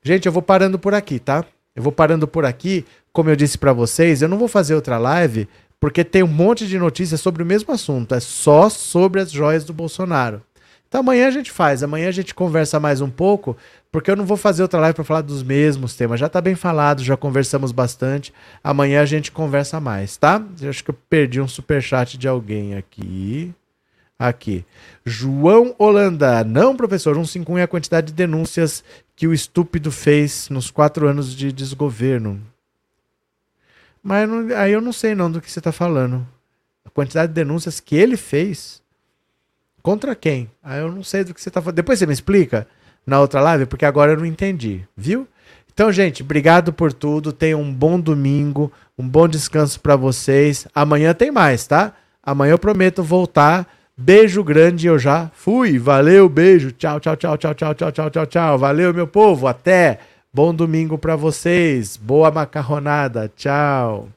Gente, eu vou parando por aqui, tá? Eu vou parando por aqui. Como eu disse para vocês, eu não vou fazer outra live porque tem um monte de notícias sobre o mesmo assunto. É só sobre as joias do Bolsonaro. Então amanhã a gente faz, amanhã a gente conversa mais um pouco, porque eu não vou fazer outra live para falar dos mesmos temas. Já está bem falado, já conversamos bastante. Amanhã a gente conversa mais, tá? Eu acho que eu perdi um super chat de alguém aqui. Aqui. João Holanda. Não, professor, 151 é a quantidade de denúncias que o estúpido fez nos quatro anos de desgoverno. Mas aí eu não sei não do que você está falando. A quantidade de denúncias que ele fez. Contra quem? Ah, eu não sei do que você tá falando. Depois você me explica na outra live, porque agora eu não entendi, viu? Então, gente, obrigado por tudo. Tenham um bom domingo, um bom descanso para vocês. Amanhã tem mais, tá? Amanhã eu prometo voltar. Beijo grande, eu já fui. Valeu, beijo. Tchau, tchau, tchau, tchau, tchau, tchau, tchau, tchau, tchau. Valeu, meu povo. Até. Bom domingo para vocês. Boa macarronada. Tchau.